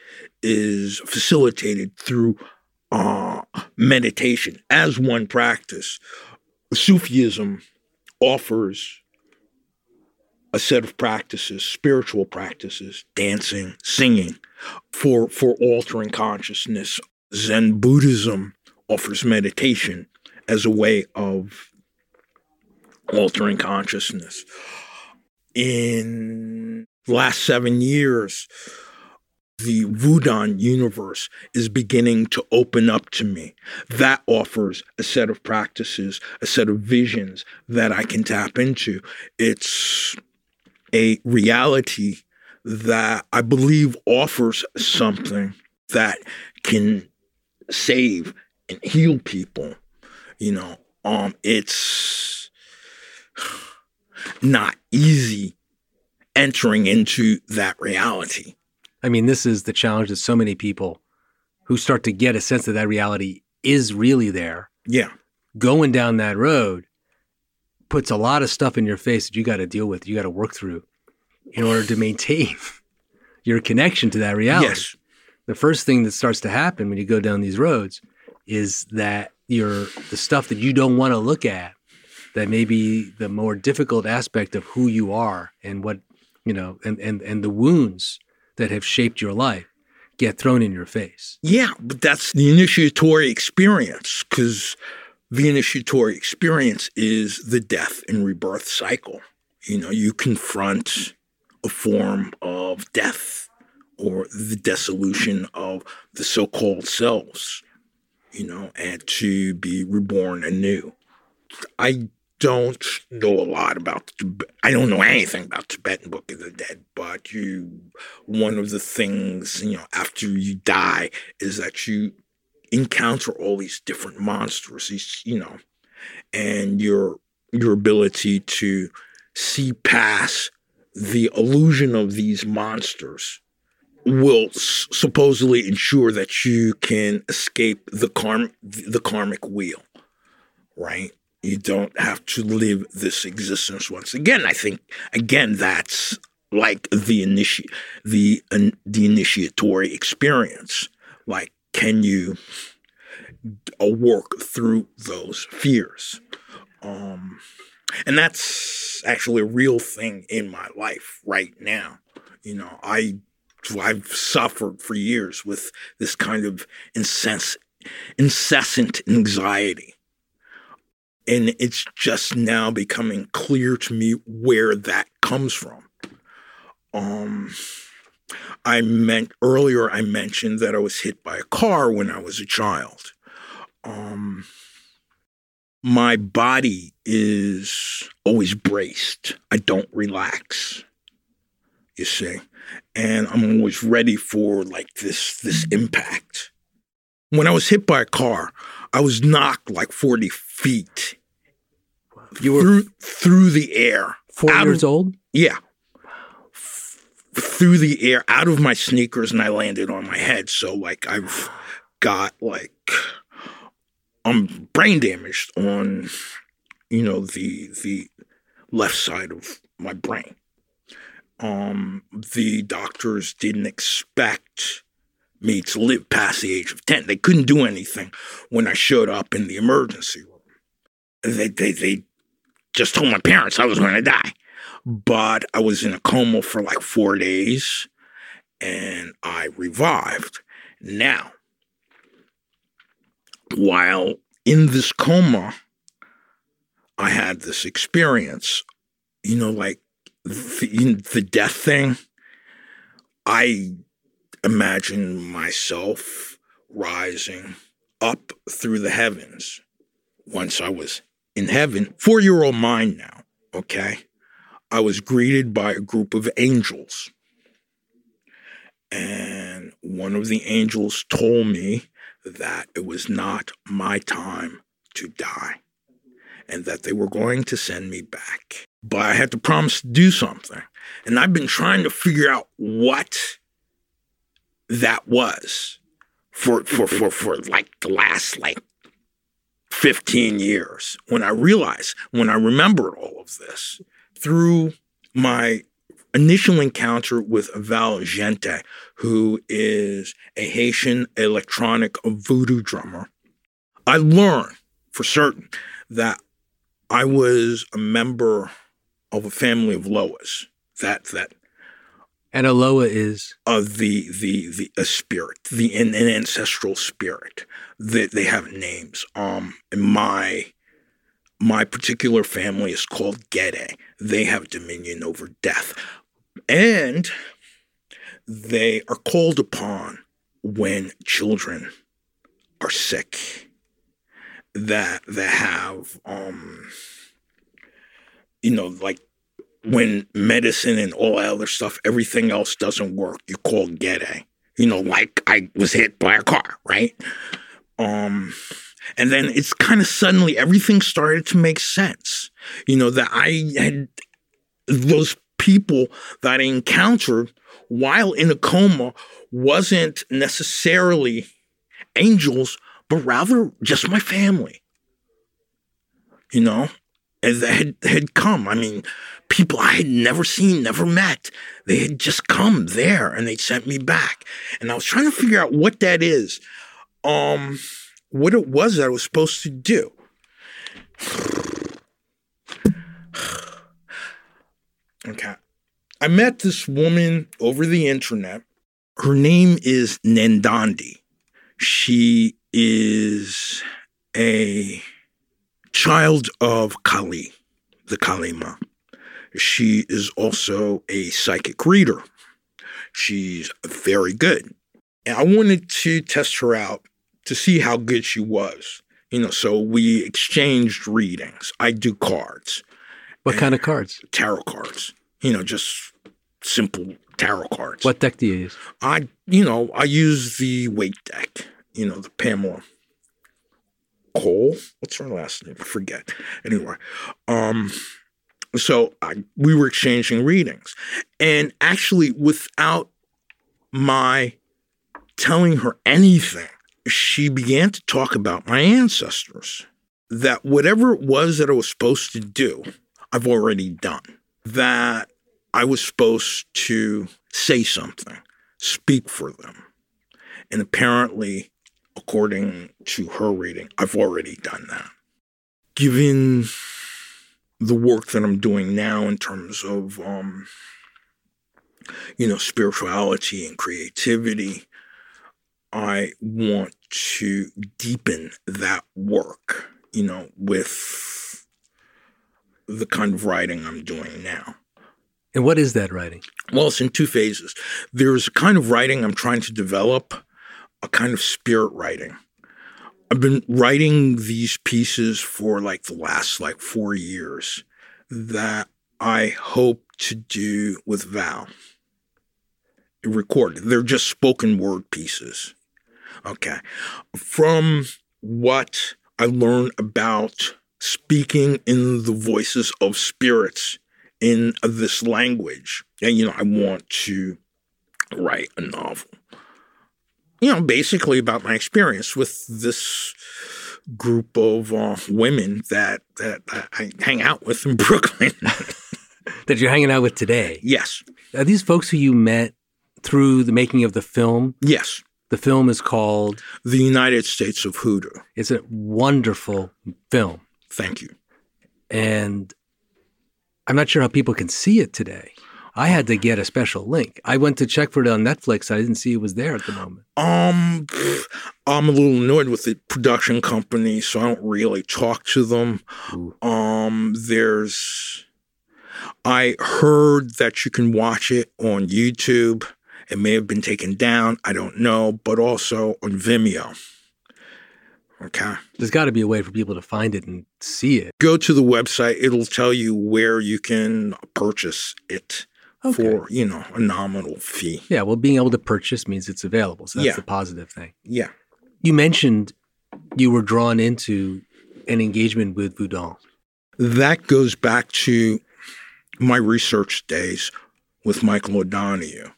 is facilitated through uh, meditation as one practice. Sufism offers a set of practices, spiritual practices, dancing, singing, for for altering consciousness. Zen Buddhism offers meditation as a way of altering consciousness. In the last seven years, the Vodun universe is beginning to open up to me. That offers a set of practices, a set of visions that I can tap into. It's a reality that I believe offers something that can save and heal people. You know, um, it's not easy entering into that reality. I mean, this is the challenge that so many people who start to get a sense that that reality is really there, Yeah. going down that road puts a lot of stuff in your face that you got to deal with, you got to work through in order to maintain your connection to that reality. Yes. The first thing that starts to happen when you go down these roads is that your the stuff that you don't want to look at that may be the more difficult aspect of who you are and what you know, and, and, and the wounds that have shaped your life get thrown in your face. Yeah, but that's the initiatory experience because the initiatory experience is the death and rebirth cycle. You know, you confront a form of death or the dissolution of the so called selves, you know, and to be reborn anew. I don't know a lot about I don't know anything about Tibetan Book of the Dead, but you one of the things, you know, after you die is that you encounter all these different monsters, these, you know, and your your ability to see past the illusion of these monsters will s- supposedly ensure that you can escape the karm the karmic wheel, right? You don't have to live this existence once again. I think again that's like the initi- the the initiatory experience. Like, can you uh, work through those fears? Um, and that's actually a real thing in my life right now. You know, I I've suffered for years with this kind of incess- incessant anxiety. And it's just now becoming clear to me where that comes from. Um, I meant earlier, I mentioned that I was hit by a car when I was a child. Um, my body is always braced. I don't relax. You see, and I'm always ready for like this this impact. When I was hit by a car, I was knocked like 40 feet You were through through the air. four years of, old? Yeah. F- through the air, out of my sneakers, and I landed on my head. So like I've got like I'm brain damaged on, you know, the the left side of my brain. Um, the doctors didn't expect me to live past the age of 10. They couldn't do anything when I showed up in the emergency room. They, they, they just told my parents I was going to die. But I was in a coma for like four days and I revived. Now, while in this coma, I had this experience, you know, like the, the death thing. I imagine myself rising up through the heavens once I was in heaven, four year old mind now, okay? I was greeted by a group of angels. And one of the angels told me that it was not my time to die and that they were going to send me back. But I had to promise to do something. And I've been trying to figure out what that was for for for for like the last like 15 years when I realized, when I remembered all of this through my initial encounter with Val Jeanty, who is a Haitian electronic voodoo drummer, I learned for certain that I was a member of a family of Loas. That that And a Loa is of the the the a spirit, the an, an ancestral spirit. That they have names. Um, my my particular family is called Gede. They have dominion over death, and they are called upon when children are sick. That that have um, you know, like when medicine and all that other stuff, everything else doesn't work, you call Gede. You know, like I was hit by a car, right? Um, and then it's kind of suddenly everything started to make sense. You know, that I had those people that I encountered while in a coma wasn't necessarily angels, but rather just my family. You know, and they had, had come. I mean, people I had never seen, never met. They had just come there and they sent me back. And I was trying to figure out what that is. Um, what it was that I was supposed to do. Okay. I met this woman over the internet. Her name is Nandandi. She is a child of Kali, the Kali Ma. She is also a psychic reader. She's very good. And I wanted to test her out to see how good she was. You know, so we exchanged readings. I do cards. What kind of cards? Tarot cards. You know, just simple tarot cards. What deck do you use? I, you know, I use the Waite deck. You know, the Pamela Cole. What's her last name? I forget. Anyway, um, so I, we were exchanging readings, and actually, without my telling her anything, she began to talk about my ancestors. That whatever it was that I was supposed to do, I've already done. That I was supposed to say something, speak for them. And apparently, according to her reading, I've already done that. Given the work that I'm doing now in terms of, um, you know, spirituality and creativity, I want to deepen that work, you know, with the kind of writing I'm doing now. And what is that writing? Well, it's in two phases. There's a kind of writing I'm trying to develop, a kind of spirit writing. I've been writing these pieces for like the last like four years that I hope to do with Val. Record. They're just spoken word pieces. Okay. From what I learned about speaking in the voices of spirits in this language, and you know, I want to write a novel. You know, basically about my experience with this group of uh, women that, that I hang out with in Brooklyn. that you're hanging out with today? Yes. Are these folks who you met through the making of the film? Yes. The film is called The United States of Hoodoo. It's a wonderful film. Thank you. And I'm not sure how people can see it today. I had to get a special link. I went to check for it on Netflix. I didn't see it was there at the moment. Um, I'm a little annoyed with the production company, so I don't really talk to them. Ooh. Um, there's, I heard that you can watch it on YouTube. It may have been taken down. I don't know, but also on Vimeo. Okay. There's got to be a way for people to find it and see it. Go to the website. It'll tell you where you can purchase it okay. for, you know, a nominal fee. Yeah. Well, being able to purchase means it's available. So that's yeah. the positive thing. Yeah. You mentioned you were drawn into an engagement with Voodoo. That goes back to my research days with Michael O'Donoghue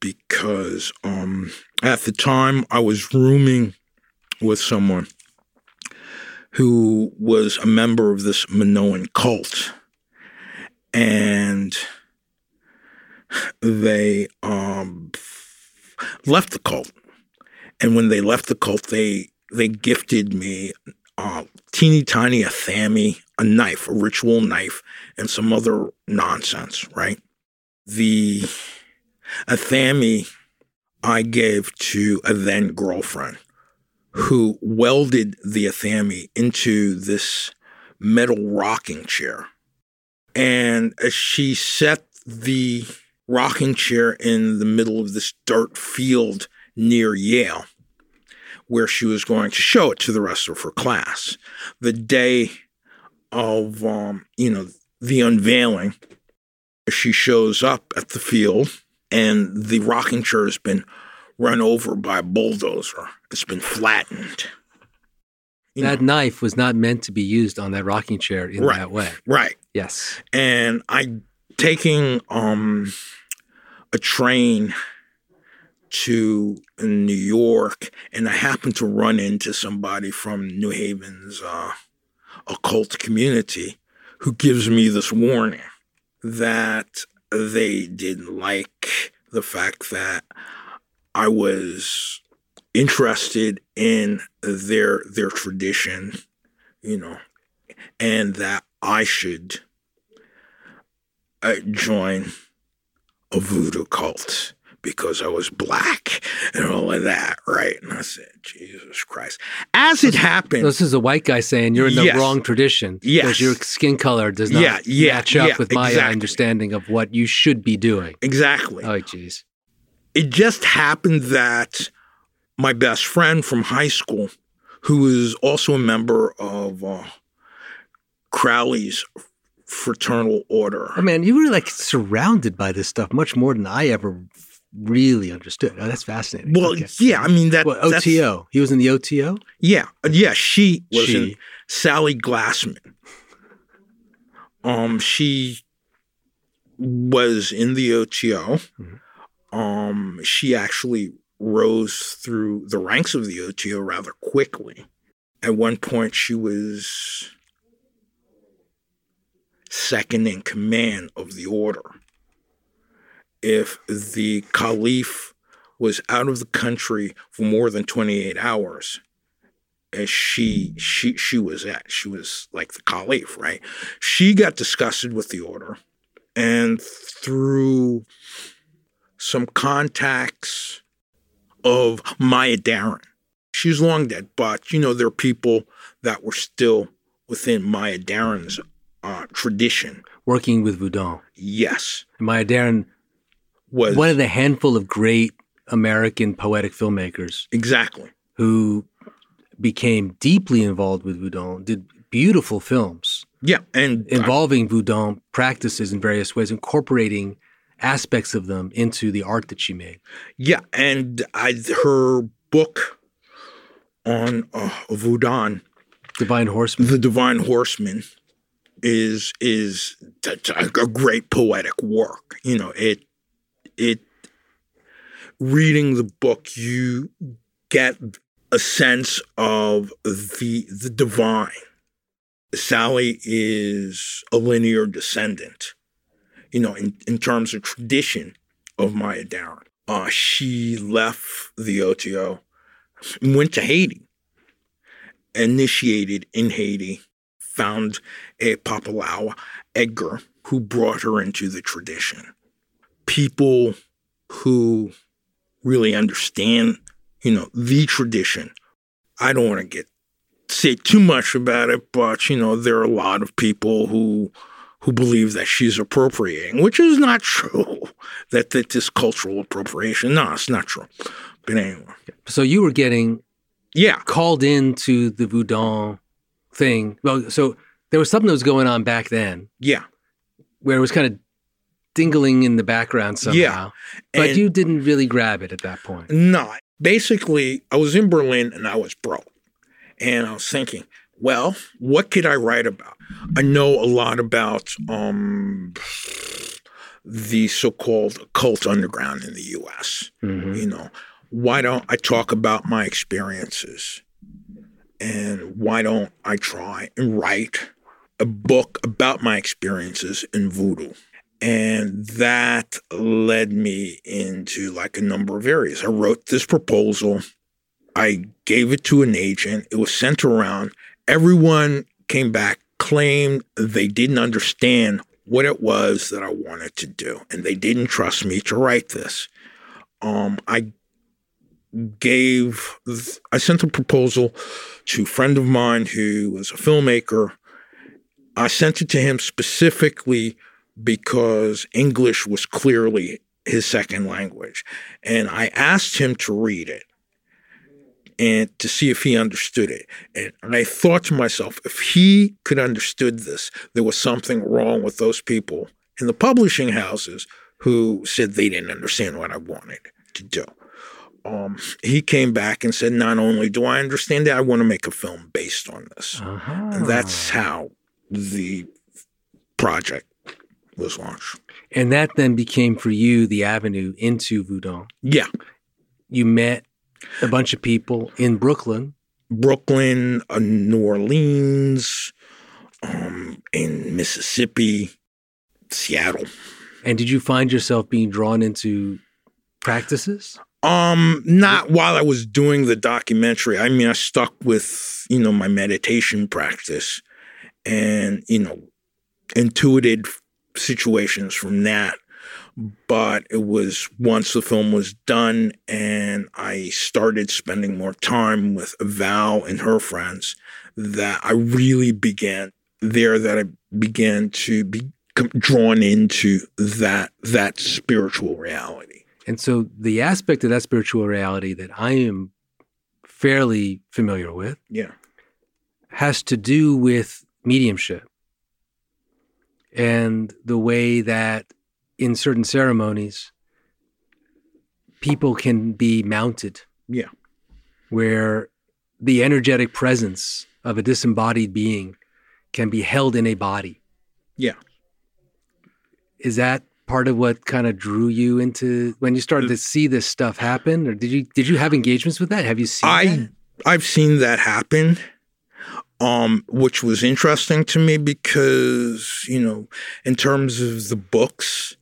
because um, at the time I was rooming with someone who was a member of this Minoan cult. And they um, left the cult. And when they left the cult, they they gifted me a teeny tiny athame, a knife, a ritual knife, and some other nonsense, right? The athame I gave to a then girlfriend who welded the athame into this metal rocking chair. And she set the rocking chair in the middle of this dirt field near Yale, where she was going to show it to the rest of her class. The day of, um, you know, the unveiling, she shows up at the field, and the rocking chair has been run over by a bulldozer. It's been flattened. You that know. knife was not meant to be used on that rocking chair in right. that way. Right. Yes. And I taking um a train to New York and I happened to run into somebody from New Haven's uh, occult community who gives me this warning that they didn't like the fact that I was interested in their their tradition, you know, and that I should uh, join a voodoo cult because I was black and all of that, right? And I said, Jesus Christ. As it happened, This is a white guy saying you're in the Yes. wrong tradition. Yes. Because your skin color does not Yeah, yeah, match up yeah, with my exactly. understanding of what you should be doing. exactly. Oh, jeez. it just happened that my best friend from high school, who was also a member of uh, Crowley's fraternal order, Oh, man, you were like surrounded by this stuff much more than I ever really understood. Oh, that's fascinating. well, Okay. yeah, I mean that. Well, that's- OTO. He was in the OTO? Yeah, yeah, she was in Sallie Glassman. Um, she was in the OTO. Um, she actually rose through the ranks of the OTO rather quickly. At one point, she was second in command of the order. If the Caliph was out of the country for more than 28 hours, as she she she was at. She was like the caliph, right? She got disgusted with the order, and through some contacts of Maya Deren, she's long dead, but you know there are people that were still within Maya Deren's uh, tradition. Working with Voudon. Yes, Maya Deren, was one of the handful of great American poetic filmmakers exactly who became deeply involved with Voudon, did beautiful films yeah, and involving Voudon practices in various ways, incorporating aspects of them into the art that she made. Yeah, and I her book on uh, Voudon, Divine Horsemen. The Divine Horsemen, is is a great poetic work. You know, it it reading the book, you get a sense of the the divine. Sally is a linear descendant, you know, in, in terms of tradition of Maya Deren. Uh, she left the OTO and went to Haiti, initiated in Haiti, found a Papalawa, Edgar, who brought her into the tradition. People who really understand, you know, the tradition. I don't want to get say too much about it, but you know, there are a lot of people who who believe that she's appropriating, which is not true. That that this cultural appropriation, no, it's not true. But anyway, So you were getting yeah, called into the Voudon thing. Well, so there was something that was going on back then yeah, where it was kind of dingling in the background somehow. Yeah. But And- you didn't really grab it at that point. No, basically, I was in Berlin and I was broke. And I was thinking, well, what could I write about? I know a lot about um, the so called cult underground in the US. Mhm. You know, why don't I talk about my experiences? And why don't I try and write a book about my experiences in voodoo? And that led me into like a number of areas. I wrote this proposal. I gave it to an agent. It was sent around. Everyone came back, claimed they didn't understand what it was that I wanted to do, and they didn't trust me to write this. Um, I gave, I sent a proposal to a friend of mine who was a filmmaker. I sent it to him specifically because English was clearly his second language. And I asked him to read it and to see if he understood it. And, I thought to myself, if he could understood this, there was something wrong with those people in the publishing houses who said they didn't understand what I wanted to do. Um, he came back and said, not only do I understand it, I want to make a film based on this. Uh-huh. And that's how the project was launched. And that then became for you the avenue into Voudon. Yeah. You met a bunch of people in Brooklyn. Brooklyn, uh, New Orleans, um, in Mississippi, Seattle. And did you find yourself being drawn into practices? Um, not while I was doing the documentary. I mean, I stuck with, you know, my meditation practice and, you know, intuited situations from that But it was once the film was done and I started spending more time with Val and her friends that I really began there that I began to be drawn into that that spiritual reality. And so the aspect of that spiritual reality that I am fairly familiar with Yeah. has to do with mediumship and the way that in certain ceremonies people can be mounted Yeah. where the energetic presence of a disembodied being can be held in a body Yeah. is that part of what kind of drew you into when you started to see this stuff happen or did you did you have engagements with that have you seen I that? I've seen that happen, um, which was interesting to me because you know, in terms of the books,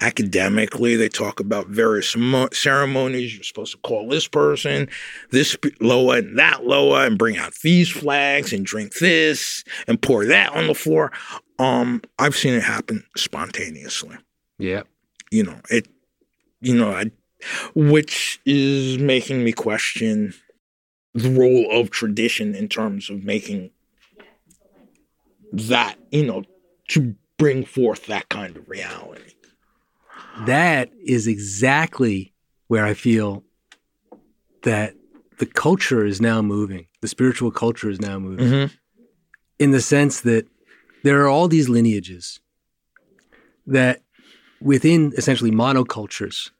academically, they talk about various mo- ceremonies. You're supposed to call this person, this Loa and that Loa, and bring out these flags and drink this and pour that on the floor. Um, I've seen it happen spontaneously yeah you know it you know I, which is making me question the role of tradition in terms of making that you know to bring forth that kind of reality that is exactly where I feel that the culture is now moving. The spiritual culture is now moving mm-hmm. in the sense that there are all these lineages that within essentially monocultures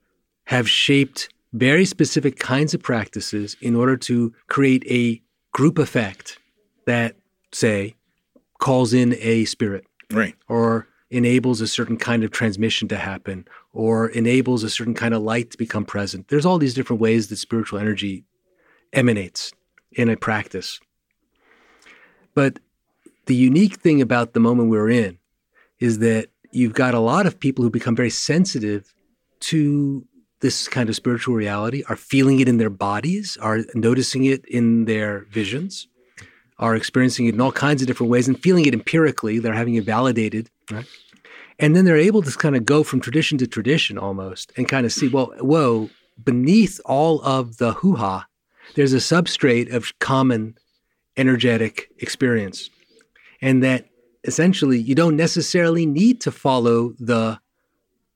have shaped very specific kinds of practices in order to create a group effect that, say, calls in a spirit right or enables a certain kind of transmission to happen or enables a certain kind of light to become present. There's all these different ways that spiritual energy emanates in a practice. But the unique thing about the moment we're in is that you've got a lot of people who become very sensitive to this kind of spiritual reality, are feeling it in their bodies, are noticing it in their visions, are experiencing it in all kinds of different ways and feeling it empirically. They're having it validated, right? And then they're able to kind of go from tradition to tradition almost and kind of see, well, whoa, beneath all of the hoo ha, there's a substrate of common energetic experience. And that essentially you don't necessarily need to follow the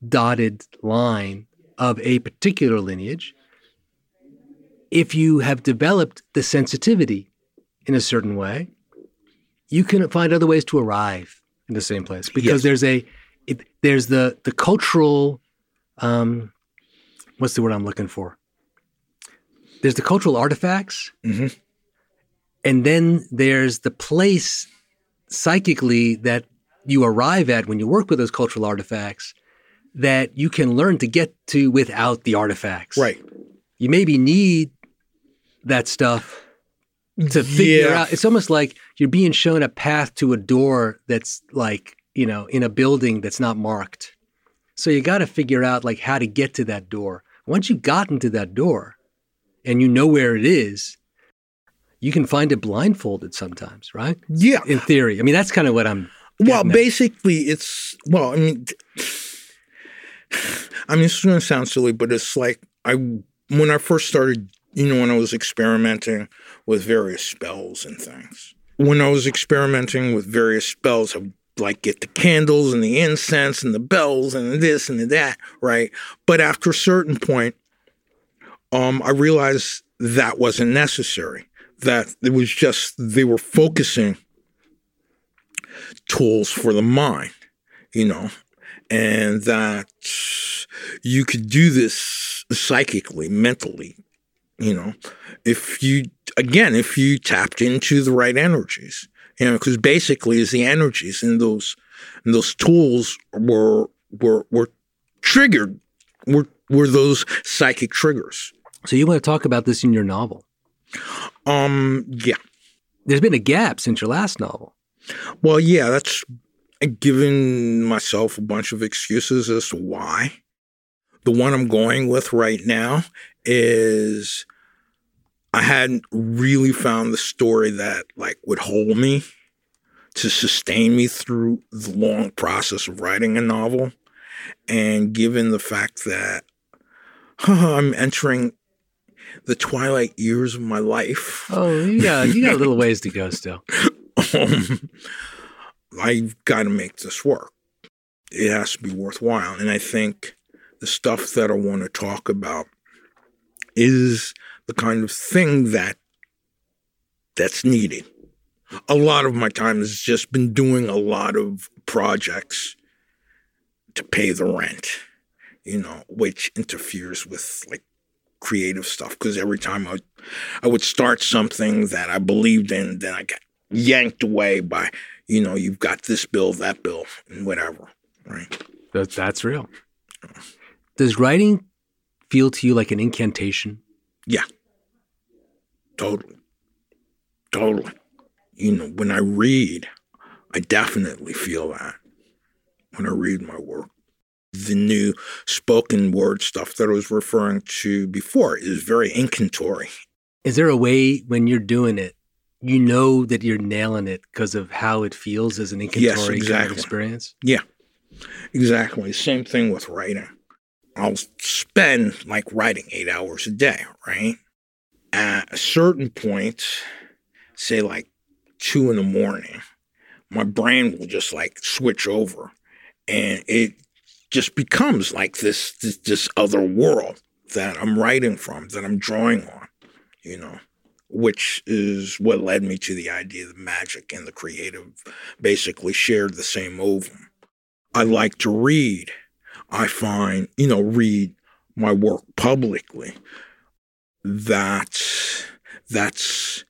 dotted line of a particular lineage if you have developed the sensitivity in a certain way you can find other ways to arrive in the same place because Yes. there's a it, there's the the cultural um what's the word i'm looking for there's the cultural artifacts Mhm. and then there's the place psychically that you arrive at when you work with those cultural artifacts that you can learn to get to without the artifacts. right You maybe need that stuff to figure Yeah. out. It's almost like you're being shown a path to a door that's like, you know, in a building that's not marked. So you got to figure out like how to get to that door. Once you've gotten to that door and you know where it is, you can find it blindfolded sometimes, right? yeah In theory. I mean, that's kind of what I'm Well, at. basically, it's well. I mean, I mean, this is going to sound silly, but it's like I when I first started, you know, when I was experimenting with various spells and things. When I was experimenting with various spells, I like get the candles and the incense and the bells and this and that, right? But after a certain point, um, I realized that wasn't necessary. That it was just they were focusing tools for the mind, you know, and that you could do this psychically, mentally, you know, if you, again, if you tapped into the right energies, you know, because basically is the energies and those, and those tools were, were, were triggered, were, were those psychic triggers. So you want to talk about this in your novel. Um, yeah. There's been a gap since your last novel. Well, yeah, that's giving myself a bunch of excuses as to why. The one I'm going with right now is I hadn't really found the story that like would hold me to sustain me through the long process of writing a novel. And given the fact that I'm entering the twilight years of my life. Oh, you got, you got a little ways to go still. Um, I've got to make this work. It has to be worthwhile. And I think the stuff that I want to talk about is the kind of thing that that's needed. A lot of my time has just been doing a lot of projects to pay the rent, you know, which interferes with like creative stuff because every time I would, I would start something that I believed in, then I got yanked away by, you know, you've got this bill, that bill, and whatever, right? That, that's real. Does writing feel to you like an incantation? Yeah, totally. Totally. You know, when I read, I definitely feel that when I read my work. The new spoken word stuff that I was referring to before is very incantory. Is there a way when you're doing it, you know that you're nailing it because of how it feels as an incantory Yes, kind of experience? Yeah, exactly. Same thing with writing. I'll spend like writing eight hours a day, right? At a certain point, say like two in the morning, my brain will just like switch over and it just becomes like this, this, this other world that I'm writing from, that I'm drawing on, you know, which is what led me to the idea that magic and the creative basically shared the same ovum. I like to read. I find, you know, read my work publicly. That's that's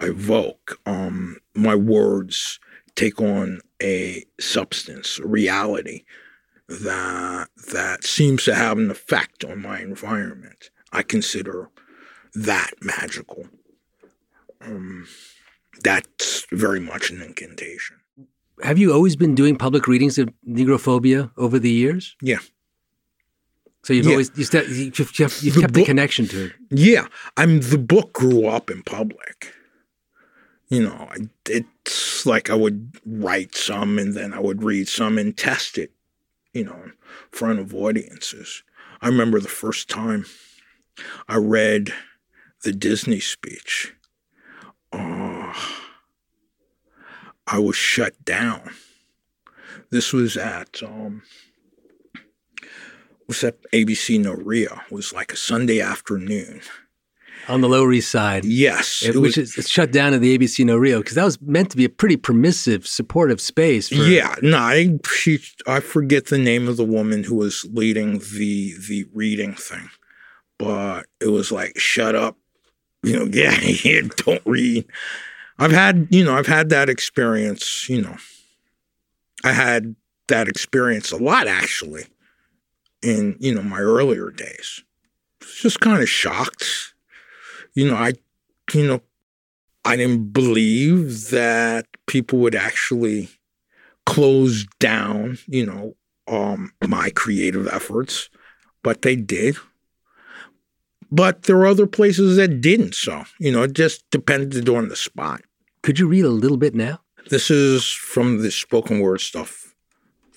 I evoke. Um, my words take on a substance, a reality that that seems to have an effect on my environment. I consider that magical. Um, that's very much an incantation. Have you always been doing public readings of Negrophobia over the years? Yeah. So you've Yeah. always you st- you've, you've, you've The kept the connection to it. Yeah, I'm the book grew up in public. You know, I, it's like I would write some and then I would read some and test it, you know, in front of audiences. I remember the first time I read the Disney speech. Oh, I was shut down. This was at um, was at ABC No Rio. It was like a Sunday afternoon. On the Lower East Side, Yes, it- which was- is shut down at the ABC No Rio because that was meant to be a pretty permissive, supportive space. For, yeah. No, I she I forget the name of the woman who was leading the the reading thing, but it was like shut up, you know. Yeah, yeah, don't read. I've had you know I've had that experience. You know, I had that experience a lot actually in you know my earlier days. Just kind of shocked. You know, I you know I didn't believe that people would actually close down, you know, um, my creative efforts, but they did. But there were other places that didn't. So, you know, it just depended on the spot. Could you read a little bit now? This is from the spoken word stuff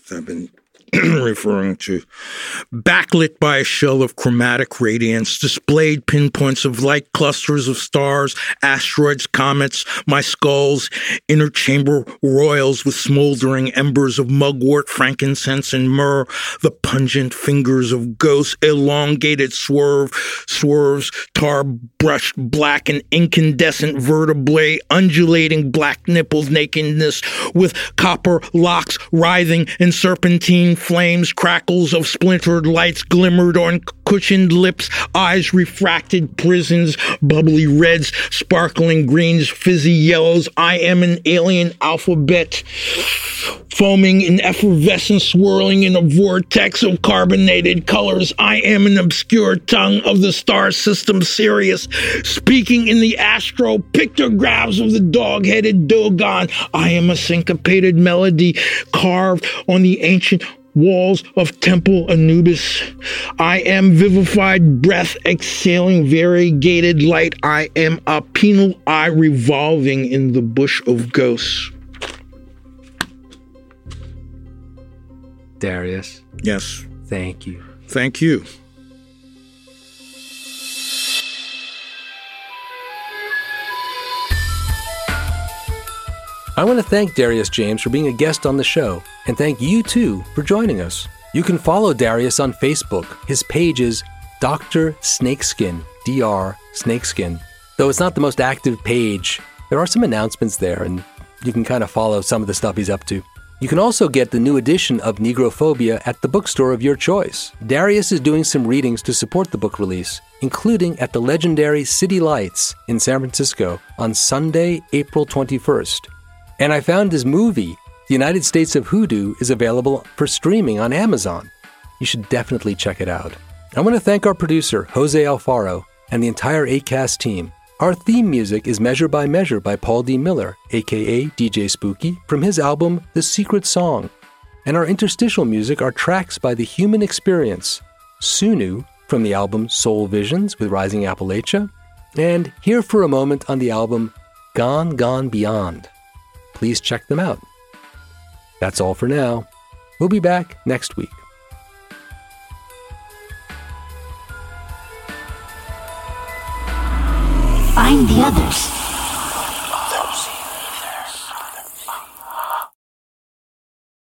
that I've been referring to. Backlit by a shell of chromatic radiance, displayed pinpoints of light clusters of stars, asteroids, comets, my skulls, inner chamber royals with smoldering embers of mugwort, frankincense, and myrrh, the pungent fingers of ghosts, elongated swerve, swerves, tar brushed black and incandescent vertebrae, undulating black nipples, nakedness with copper locks writhing in serpentine flames, crackles of splintered lights glimmered on cushioned lips, eyes refracted prisons, bubbly reds, sparkling greens, fizzy yellows. I am an alien alphabet, foaming in effervescence, swirling in a vortex of carbonated colors. I am an obscure tongue of the star system Sirius, speaking in the astro pictographs of the dog headed Dogon. I am a syncopated melody carved on the ancient walls of Temple Anubis. I am vivified breath exhaling variegated light. I am a pineal eye revolving in the bush of ghosts. Darius. Yes. Thank you. Thank you. I want to thank Darius James for being a guest on the show, and thank you too for joining us. You can follow Darius on Facebook. His page is Dr. Snakeskin, Dr. Snakeskin. Though it's not the most active page, there are some announcements there, and you can kind of follow some of the stuff he's up to. You can also get the new edition of Negrophobia at the bookstore of your choice. Darius is doing some readings to support the book release, including at the legendary City Lights in San Francisco on Sunday, April 21st. And I found his movie, The United States of Hoodoo, is available for streaming on Amazon. You should definitely check it out. I want to thank our producer, Jose Alfaro, and the entire ACAST team. Our theme music is Measure by Measure by Paul D. Miller, aka DJ Spooky, from his album The Secret Song. And our interstitial music are tracks by The Human Experience, Sunu from the album Soul Visions with Rising Appalachia, and Here for a Moment on the album Gone Gone Beyond. Please check them out. That's all for now. We'll be back next week. Find the others